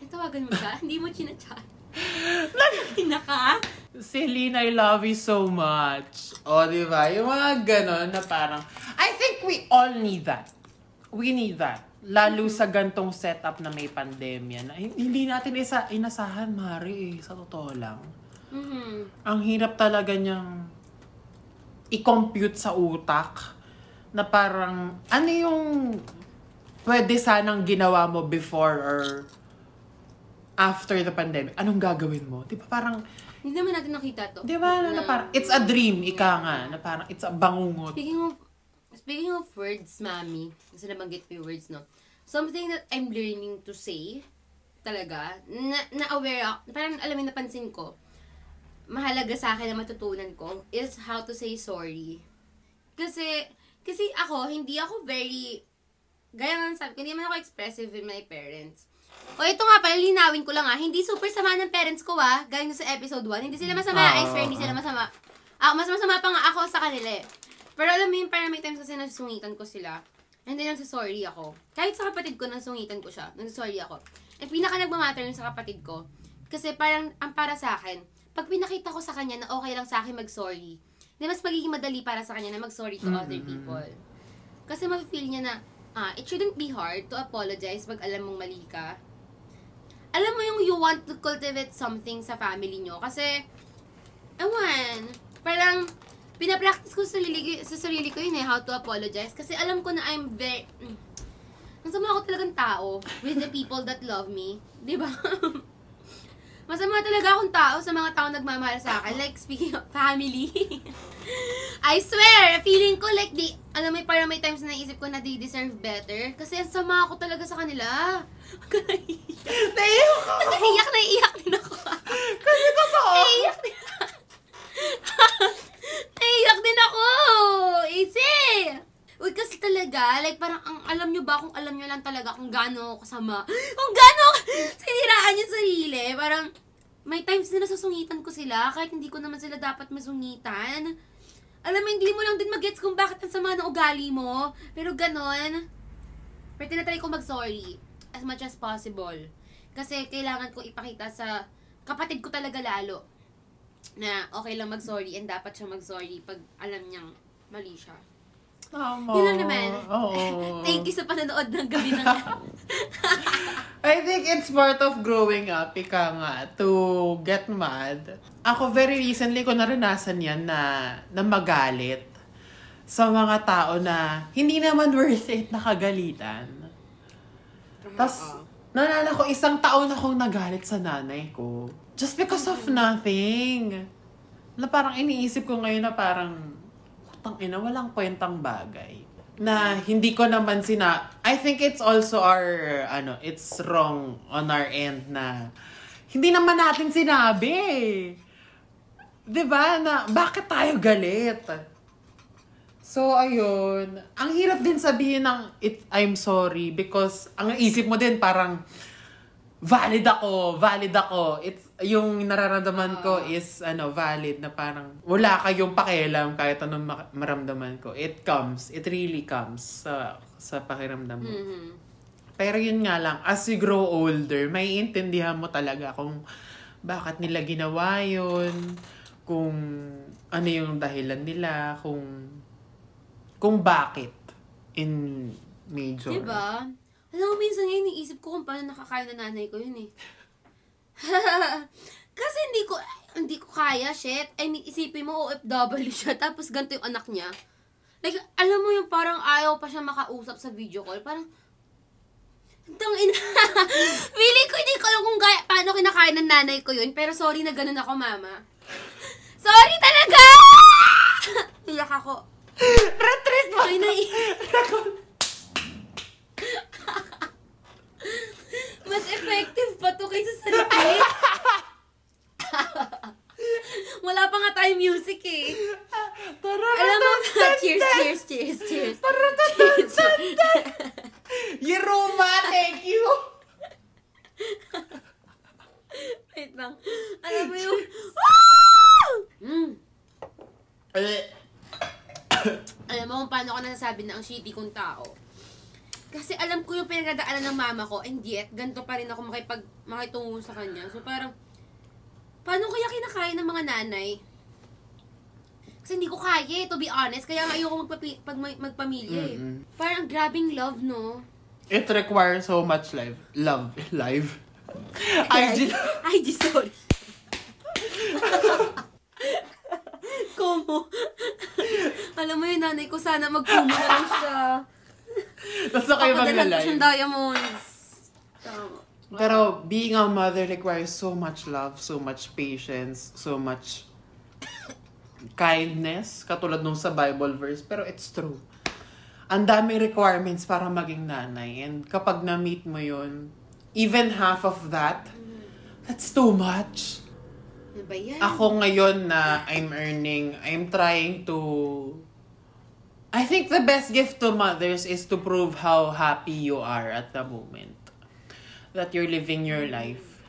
Ay, tawagan mo siya? Hindi mo chinachat. Pinaka? Celine, I love you so much. O, di ba? Yung mga ganon na parang, I think we all need that. We need that. Lalo sa gantong setup na may pandemya na hindi natin isa inasahan, Mari, eh, sa totoo lang. Mhm. Ang hirap talaga niyang i-compute sa utak na parang, ano yung pwede sanang ginawa mo before or after the pandemic? Anong gagawin mo? Di ba parang, Hindi naman natin nakita to. di ba na, na parang, it's a dream, ika nga, na parang, it's a bangungot. Speaking of speaking of words, mami, kasi nabanggit ko yung words, no? Something that I'm learning to say, talaga, na, na aware ako, parang alam mo, napansin ko, mahalaga sa akin na matutunan ko is how to say sorry. Kasi, kasi ako, hindi ako very, gaya nga sabi ko, hindi naman ako expressive with my parents. O ito nga pala, linawin ko lang ah, hindi super sama ng parents ko ah, gaya sa episode 1, hindi sila masama, Ah. I swear, hindi sila masama. Ah, mas masama pa nga ako sa kanila eh. Pero alam mo yun, parang may times kasi nasungitan ko sila. And then, sorry ako. Kahit sa kapatid ko, nasungitan ko siya. sorry ako. And pinaka nagmamatter yun sa kapatid ko. Kasi parang, ang para sa akin, pag pinakita ko sa kanya na okay lang sa akin mag-sorry, di mas magiging madali para sa kanya na mag-sorry to other people. Kasi ma-feel niya na, ah, it shouldn't be hard to apologize pag alam mong mali ka. Alam mo yung you want to cultivate something sa family nyo. Kasi, ewan, parang, pinapractice ko sa sarili, sa sarili ko yun eh, how to apologize. Kasi alam ko na I'm very, mm, masama ako talagang tao with the people that love me. Di ba? Masama talaga akong tao sa mga tao nagmamahal sa akin. Like, speaking of family. I swear, feeling ko like di, alam mo, parang may times na naisip ko na they deserve better. Kasi ang sama ako talaga sa kanila. Naiyak ako! Naiyak na iyak din ako. Kasi totoo! Naiyak din Naiyak din ako! Easy! Uy, kasi talaga, like, parang, ang alam nyo ba, kung alam nyo lang talaga kung gaano ako kasama, kung gaano siniraan yung sarili, parang, may times na nasusungitan ko sila, kahit hindi ko naman sila dapat masungitan. Alam mo, hindi mo lang din magets kung bakit ang sama ng ugali mo, pero ganon. Pero tinatry ko mag-sorry as much as possible. Kasi kailangan ko ipakita sa kapatid ko talaga lalo na okay lang mag-sorry and dapat siya mag-sorry pag alam niyang mali siya. Tama. Yun lang naman. Oo. Thank you sa panonood ng gabi ng... I think it's part of growing up, ika nga, to get mad. Ako very recently ko naranasan yan na, na magalit sa mga tao na hindi naman worth it nakagalitan. Tapos, naalala ko, isang taon akong nagalit sa nanay ko. Just because of nothing. Na parang iniisip ko ngayon na parang, putang ina, walang kwentang bagay. Na hindi ko naman sina... I think it's also our, ano, it's wrong on our end na hindi naman natin sinabi. 'Di ba Na bakit tayo galit? So, ayun. Ang hirap din sabihin ng it, I'm sorry because ang isip mo din parang valid ako, valid ako. It's, yung nararamdaman ko is, ano, valid na parang wala kayong pakialam kahit anong ma- maramdaman ko. It comes. It really comes sa, sa pakiramdam mo. Mhm. Pero yun nga lang, as you grow older, may intindihan mo talaga kung bakit nila ginawa yun, kung ano yung dahilan nila, kung kung bakit in major. Diba? Alam mo, minsan ngayon, iniisip ko kung paano nakakain na nanay ko yun eh. Kasi hindi ko, hindi ko kaya, shit. I mean, isipin mo, OFW siya, tapos ganito yung anak niya. Like, alam mo yung parang ayaw pa siya makausap sa video call. Parang, Tang ina. Feeling ko hindi ko alam kung gaya, paano kinakain ng nanay ko yun. Pero sorry na ganun ako, mama. Sorry talaga! Iyak ako. Retreat mo! Ay, nai- Mas effective pa to kaysa sa repeat. Wala pa nga tayo music eh. Tara, Alam mo, cheers, cheers, cheers. cheers. Yeruma, thank you! Wait lang. Alam mo yung... Mm. Eh, Alam mo kung paano ako nasasabi na ang shitty kong tao. Kasi alam ko yung pinagdadaanan ng mama ko, and yet, ganito pa rin ako makipag, makitungo sa kanya. So parang, paano kaya kinakain ng mga nanay? Kasi hindi ko kaya, eh, to be honest. Kaya nga ayoko magpapi, pag mag- magpamilya eh. Mm-mm. Parang ang grabing love, no? it requires so much life. Love. Live. IG. Di sorry. Kumo. Alam mo yung nanay ko, sana magkumo na lang siya. Tapos na kayo mag-live. siyang diamonds. Tama. Pero being a mother requires so much love, so much patience, so much kindness, katulad nung sa Bible verse. Pero it's true. Ang daming requirements para maging nanay. And kapag na-meet mo yun, even half of that, that's too much. Ano ba yan? Ako ngayon na I'm earning, I'm trying to... I think the best gift to mothers is to prove how happy you are at the moment. That you're living your life.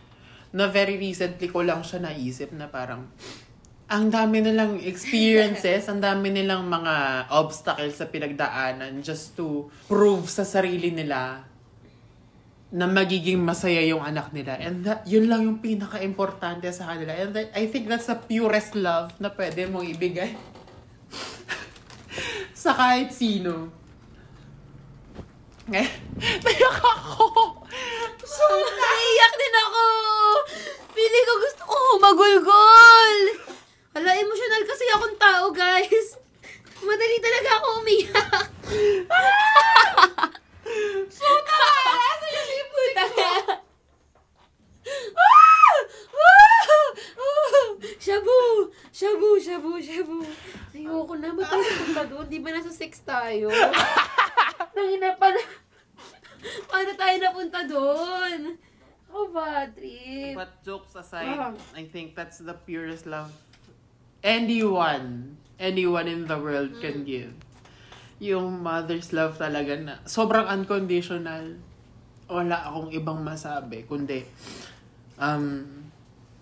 Na very recently ko lang siya naisip na parang, ang dami nilang experiences, ang dami nilang mga obstacles sa pinagdaanan just to prove sa sarili nila na magiging masaya yung anak nila. And that, yun lang yung pinaka-importante sa kanila. And that, I think that's the purest love na pwede mong ibigay sa kahit sino. Eh, nayak ako. So, naiyak din ako! Pili ko gusto ko humagulgol! Hala, emotional kasi akong tao, guys. Madali talaga ako umiyak. So, nakakala sa yung lipstick mo. Ah! Ah! Shabu! Shabu, shabu, shabu. Ayoko na. Tayo punta doon? Di ba nasa sex tayo? Nangina pa na. Paano tayo napunta doon? Ako ba, trip? But jokes aside, Ah. I think that's the purest love anyone, anyone in the world can give. Yung mother's love talaga na sobrang unconditional. Wala akong ibang masabi, kundi um,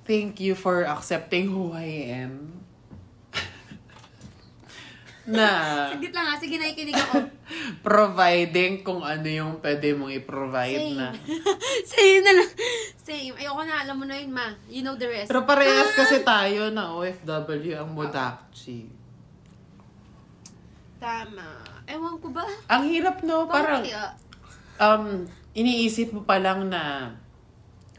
thank you for accepting who I am. na Saglit lang ha. Sige, nakikinig ako. providing kung ano yung pwede mong i-provide Same. na. Same na lang. Same. Ayoko na. Alam mo na yun, ma. You know the rest. Pero parehas kasi tayo na OFW ang Modakchi. Tama. Ewan ko ba? Ang hirap no, parang kaya? um, iniisip mo pa lang na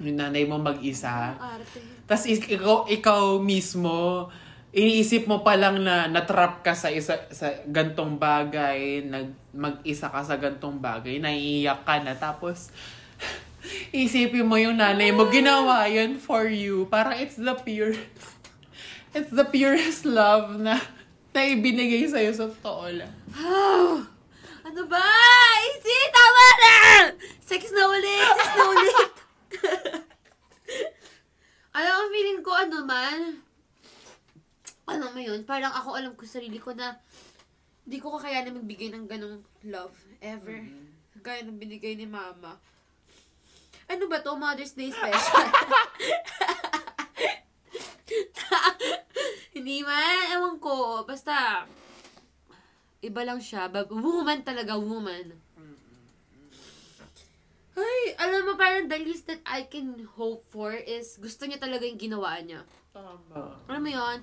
yung nanay mo mag-isa. Ang arte. Tapos ikaw, ikaw mismo, iniisip mo pa lang na natrap ka sa isa sa gantong bagay, nag mag-isa ka sa gantong bagay, naiiyak ka na tapos isipin mo yung nanay mo ginawa yun for you. Parang it's the pure it's the purest love na na ibinigay sa'yo sa totoo lang. Oh, ano ba? Easy! Tama na! Sex na ulit! Sex na ulit! Alam mo, feeling ko ano man, ano mo yun, parang ako alam ko sa sarili ko na di ko kakayanan magbigay ng ganong love ever. Kaya nang binigay ni mama. Ano ba to? Mother's Day special? Hindi man, ewan ko. Basta, iba lang siya. Woman talaga, woman. Ay, alam mo, parang the least that I can hope for is gusto niya talaga yung ginawa niya. Tama. Alam mo yon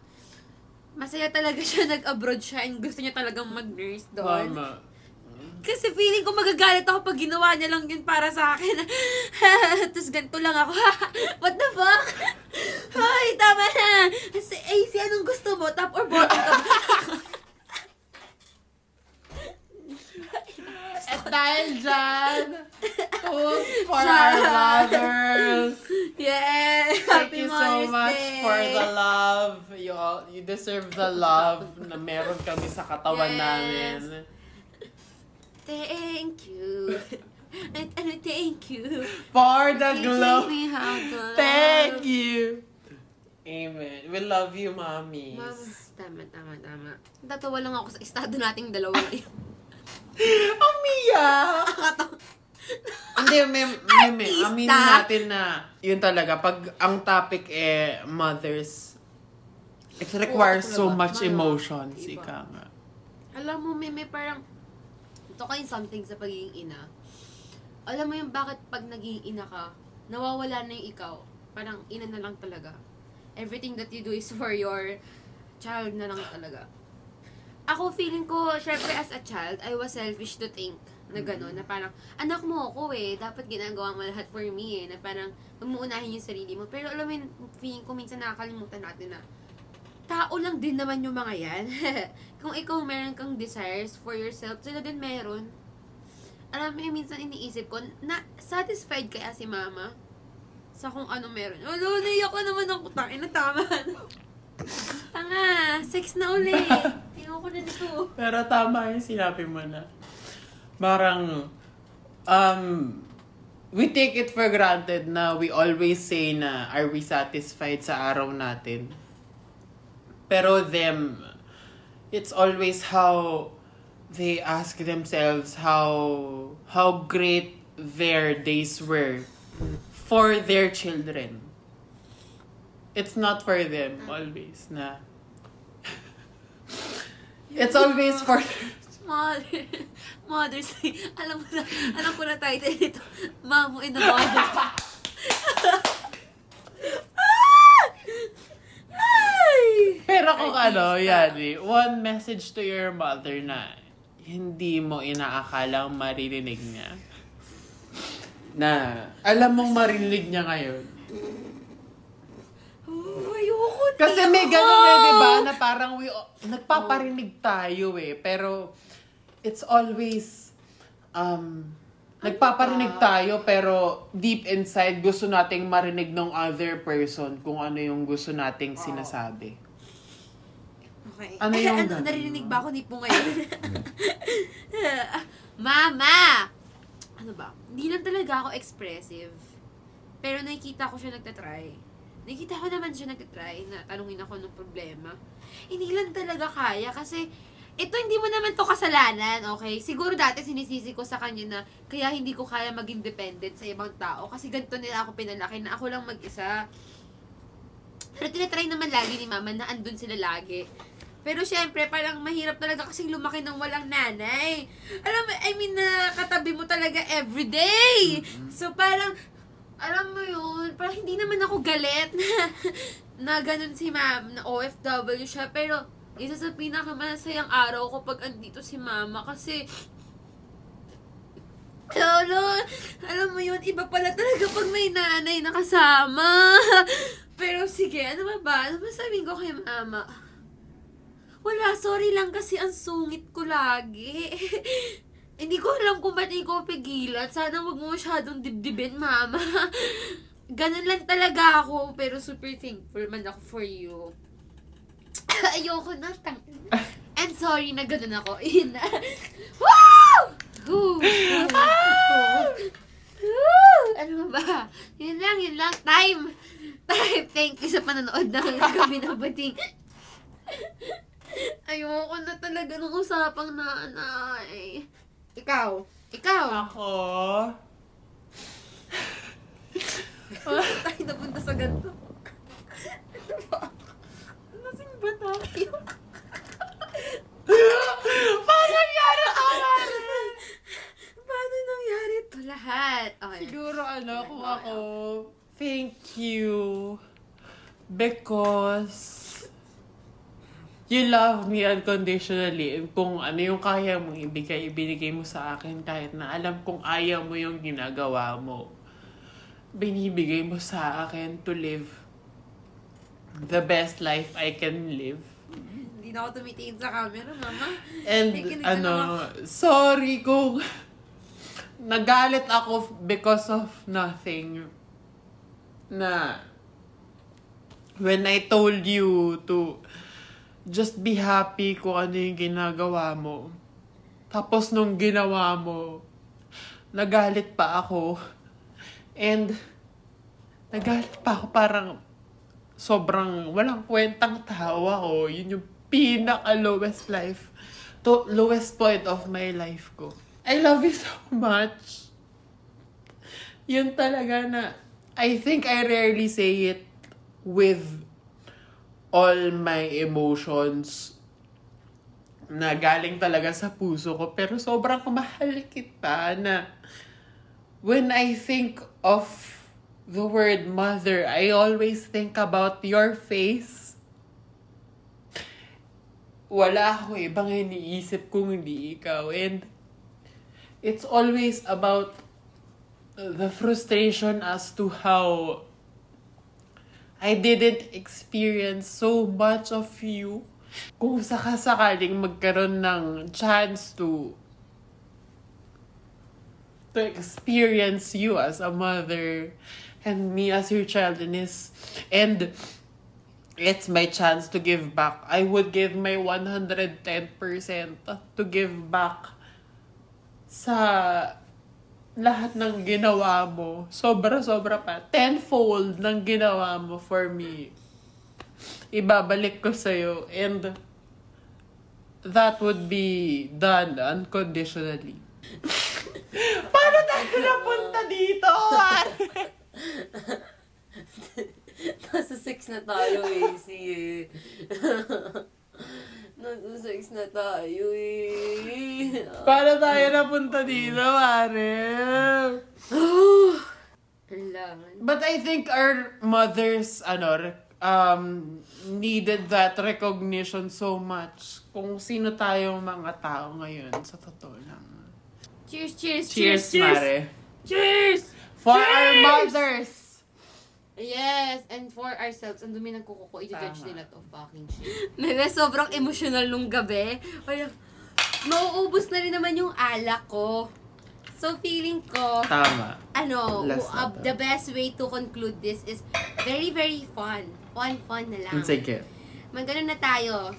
Masaya talaga siya, nag-abroad siya, and gusto niya talagang mag-nurse doon. Tama. Kasi feeling ko magagalit ako pag ginawa niya lang yun para sa akin. Tapos ganito lang ako. What the fuck? Hoy, tama na. Kasi, AC, anong gusto mo? Top or bottom ka ba? At dahil dyan, food for our mothers. yeah! Thank Happy you so Mother's much Day. for the love. You all, you deserve the love na meron kami sa katawan Yes. namin. Thank you. And, and thank you. For the You glow. teach me how to love. Thank you. Amen. We love you, mommies. Mama, tama, tama, tama. Tatawa lang ako sa estado nating dalawa ngayon. Umiyak! Hindi, may, may, may, aminin natin na yun talaga, pag ang topic eh, mothers, it requires so much emotions, iba. ika nga. Alam mo, may, may parang, ito kayong something sa pagiging ina. Alam mo yung bakit pag naging ina ka, nawawala na yung ikaw. Parang ina na lang talaga. Everything that you do is for your child na lang talaga. Ako, feeling ko, syempre as a child, I was selfish to think na gano'n, na parang, anak mo ako eh, dapat ginagawa mo lahat for me eh, na parang, mamuunahin yung sarili mo. Pero alam mo yun, feeling ko minsan nakakalimutan natin na, tao lang din naman yung mga yan. Kung ikaw meron kang desires for yourself, sila din meron. Alam mo yung minsan iniisip ko, na satisfied kaya si mama sa kung ano meron. Alo, naiyak ko naman ako. Tangin na tama. Tanga, sex na uli. Tingnan ko na dito. Pero tama yung sinabi mo na. Parang, um, we take it for granted na we always say na are we satisfied sa araw natin. Pero them, it's always how they ask themselves how how great their days were for their children. It's not for them always na It's always for Mother, Mother's Day. Alam mo na, alam ko na title nito. Mamo in the Mother's Day. Ay! Pero kung ano, Artista. yan eh, one message to your mother na hindi mo inaakalang maririnig niya. Na, alam mong marinig niya ngayon. Oh, ayoko na. Kasi may ganun eh, di ba? Na parang we, nagpaparinig tayo eh. Pero, it's always, um, nagpaparinig tayo pero deep inside gusto nating marinig ng other person kung ano yung gusto nating sinasabi. Okay. Ano yung ano, ganun? narinig ba ako ni po ngayon? Mama! Ano ba? Hindi lang talaga ako expressive. Pero nakikita ko siya nagtatry. Nakikita ko naman siya nagtatry na tanungin ako ng problema. Hindi lang talaga kaya kasi ito hindi mo naman to kasalanan, okay? Siguro dati sinisisi ko sa kanya na kaya hindi ko kaya maging dependent sa ibang tao kasi ganito nila ako pinalaki na ako lang mag-isa. Pero tinatry naman lagi ni mama na andun sila lagi. Pero syempre, parang mahirap talaga kasing lumaki ng walang nanay. Alam mo, I mean, nakatabi mo talaga everyday. So parang, alam mo yun, parang hindi naman ako galit na, na ganun si ma'am, na OFW siya. Pero, isa sa pinakamasayang araw ko pag andito si mama kasi Lolo, alam mo yun, iba pala talaga pag may nanay na kasama. Pero sige, ano ba ba? Ano ba sabihin ko kay mama? Wala, sorry lang kasi ang sungit ko lagi. Hindi ko alam kung ba't ko pigilan. Sana wag mo masyadong dibdibin, mama. Ganun lang talaga ako, pero super thankful man ako for you. Ayoko na, tang... And sorry na ganun ako. Yun na. Woo! Woo! Woo! Ano ba? Yun lang, yun lang. Time! Time! Thank you sa panonood ng gabi na bating. Ayoko na talaga ng usapang nanay. Ikaw. Ikaw. Ako? Tayo napunta sa ganito. Ano ba? Tayo? Paano nangyari to? Paano nangyari ito lahat? Okay. Siguro ano, kung ako, thank you. Because you love me unconditionally. Kung ano yung kaya mong ibigay, ibinigay mo sa akin kahit na alam kong ayaw mo yung ginagawa mo. Binibigay mo sa akin to live the best life I can live. Hindi na ako tumitingin sa camera, mama. And ano, sorry kung nagalit ako because of nothing na when I told you to just be happy kung ano yung ginagawa mo. Tapos nung ginawa mo, nagalit pa ako. And nagalit pa ako parang sobrang walang kwentang tawa ko. Yun yung pinaka-lowest life, to lowest point of my life ko. I love you so much. Yun talaga na, I think I rarely say it with all my emotions na galing talaga sa puso ko. Pero sobrang mahal kita na when I think of the word mother, I always think about your face. Wala ako ibang iniisip kung hindi ikaw. And it's always about the frustration as to how I didn't experience so much of you. Kung sakasakaling magkaroon ng chance to to experience you as a mother and me as your child and is and it's my chance to give back. I would give my 110% to give back sa lahat ng ginawa mo. Sobra-sobra pa. Tenfold ng ginawa mo for me. Ibabalik ko sa'yo. And that would be done unconditionally. Paano tayo napunta dito? Nasa sex na tayo eh, si Nasa sex na tayo eh. Paano tayo napunta dito? Kailangan. But I think our mothers, ano, um, needed that recognition so much. Kung sino tayong mga tao ngayon, sa totoo lang. Cheers, cheers, Cheers, cheers, cheers. Mare. Cheers! For our Cheers! mothers! Yes, and for ourselves, ang dumi ng kuko ko, i-judge Tama. nila to fucking shit. Meme, sobrang emotional nung gabi. Parang, mauubos na rin naman yung alak ko. So, feeling ko, Tama. ano, Last uh, to. the best way to conclude this is very, very fun. Fun, fun na lang. Sige. Magano na tayo.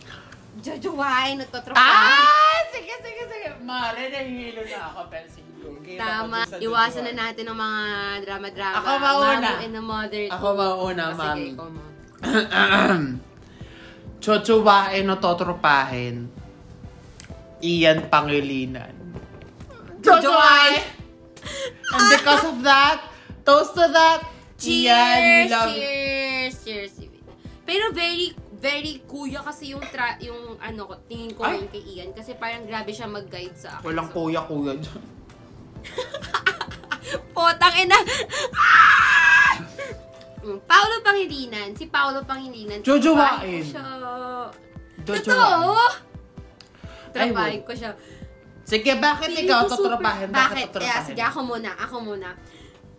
Jojowain, nagtotropahin. Ah! Sige, sige, sige. Mare, nahihilo na ako. Pero sige. Tama. Iwasan na natin ang mga drama-drama. Ako mauna. Mami and the mother. Ako mauna, Ah, mami. Sige, ikaw mo. Chochowain o totropahin. Iyan Pangilinan. Jojowain! And because of that, toast to that, Iyan, we Cheers! love Cheers! Cheers! Pero very, very kuya kasi yung, tra yung ano ko, tingin ko Ay! yun kay Ian. Kasi parang grabe siya mag-guide sa akin. Walang So, kuya-kuya dyan. Potang ina! Ah! Mm, Paolo Pangilinan. Si Paolo Pangilinan. Jojowain. Trabahin ko siya. Jojowain. Totoo? I Trabahin ko siya. Sige, bakit Feeling ikaw ko super- totropahin? Bakit? Bakit Eh, totropahin? sige, ako muna. Ako muna.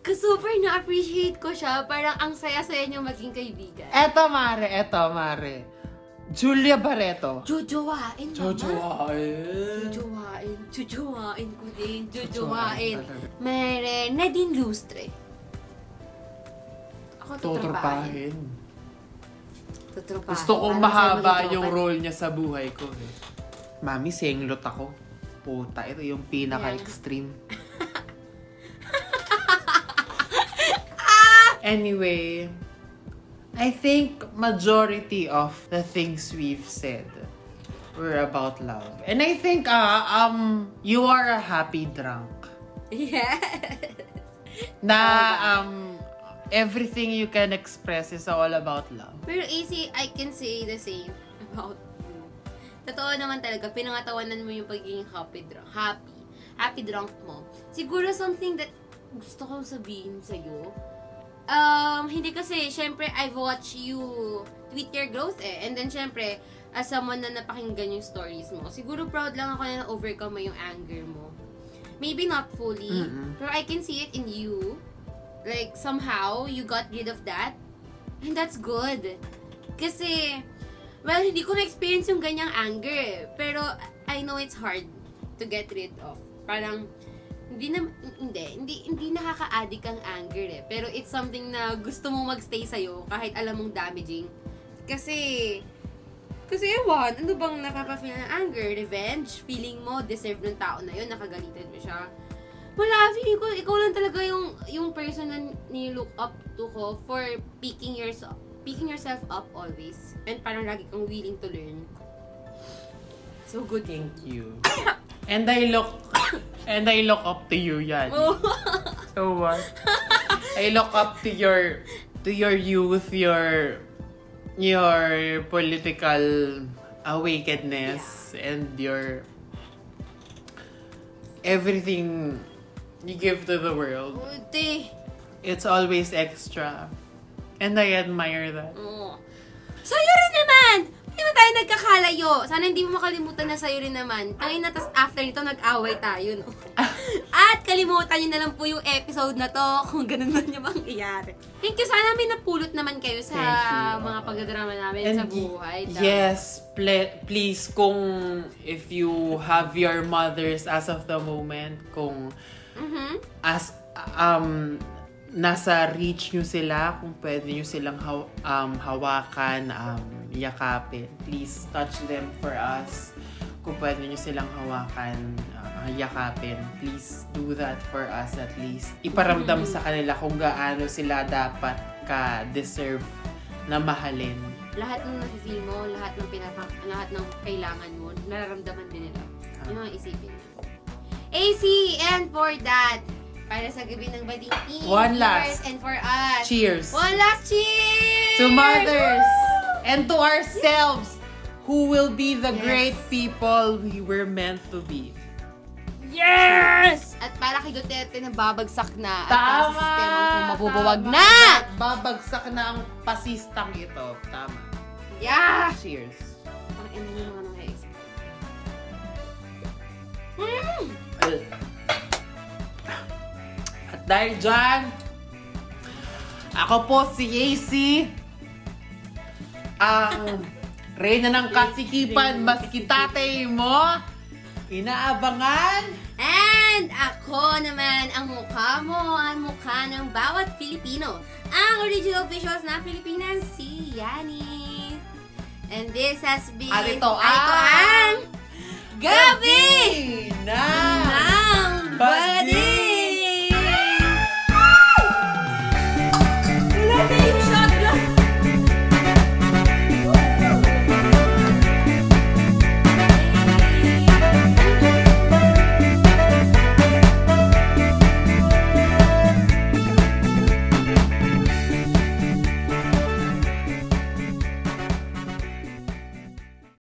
Kasi super na-appreciate ko siya. Parang ang saya-saya niyang maging kaibigan. Eto, Mare. Eto, Mare. Julia Barreto. Jojowain, mama. Jojowain. Jojowain. Jojowain ko din. Jojowain. Mere, Nadine Lustre. Ako Totropahin. tutropahin. Tutropahin. Gusto kong mahaba yung role niya sa buhay ko. Eh. Mami, senglot ako. Puta, ito yung pinaka-extreme. anyway, I think majority of the things we've said were about love. And I think uh, um you are a happy drunk. Yes. Na um everything you can express is all about love. Pero easy, I can say the same about you. Totoo naman talaga, pinangatawanan mo yung pagiging happy drunk. Happy. Happy drunk mo. Siguro something that gusto kong sabihin sa'yo. Um, hindi kasi, syempre, I've watched you tweet your growth eh. And then, syempre, as someone na napakinggan yung stories mo, siguro proud lang ako na na-overcome mo yung anger mo. Maybe not fully, Mm-mm. pero I can see it in you. Like, somehow, you got rid of that. And that's good. Kasi, well, hindi ko na-experience yung ganyang anger. Pero, I know it's hard to get rid of. Parang, hindi na, hindi, hindi, hindi nakaka-addict ang anger eh. Pero it's something na gusto mong magstay sa'yo kahit alam mong damaging. Kasi, kasi ewan, ano bang napapafeel ng anger? Revenge? Feeling mo, deserve ng tao na yun, nakagalitan mo siya. Wala, feeling ko, ikaw lang talaga yung, yung person na nilook up to ko for picking yourself, picking yourself up always. And parang lagi kang willing to learn. So good. Thank you. And I look, and I look up to you, yan. Oh. So what? I look up to your, to your youth, your, your political awakeness, and your everything you give to the world. Ute. It's always extra. And I admire that. Oo. Sa'yo rin naman! Hindi naman tayo nagkakalayo. Sana hindi mo makalimutan na sa'yo rin naman. Tangin na, tas after nito, nag-away tayo, no? At kalimutan nyo na lang po yung episode na to kung ganun man yung mangyayari. Thank you. Sana may napulot naman kayo sa Thank you. mga pagdadrama namin sa y- buhay. Tama. yes, ple- please, kung if you have your mothers as of the moment, kung Mhm. as um nasa reach nyo sila, kung pwede nyo silang haw- um, hawakan, um, yakapin, please touch them for us. Kung pwede nyo silang hawakan, uh, yakapin, please do that for us at least. Iparamdam sa kanila kung gaano sila dapat ka-deserve na mahalin. Lahat ng nafe-feel mo, lahat ng pinapang, lahat ng kailangan mo, nararamdaman din nila. Yun ang isipin mo. AC, and for that, para sa gabi ng bading One last. and for us. Cheers! One last cheers! to mothers and to ourselves who will be the Yes. great people we were meant to be. Yes! At para kay Duterte na babagsak na at para sa sistemang kung mabubuwag tama. na! Babagsak na ang pasistang ito. Tama. Yeah! Cheers. Ang ina yung mga nang-ex. At dahil dyan, ako po si AC, ang reyna ng kasikipan maski tatay mo, inaabangan. And ako naman, ang mukha mo, ang mukha ng bawat Pilipino. Ang original visuals na Pilipinas, si Yani. And this has been... Arito ang... Gabi! Gabi! Na! Ng Bading!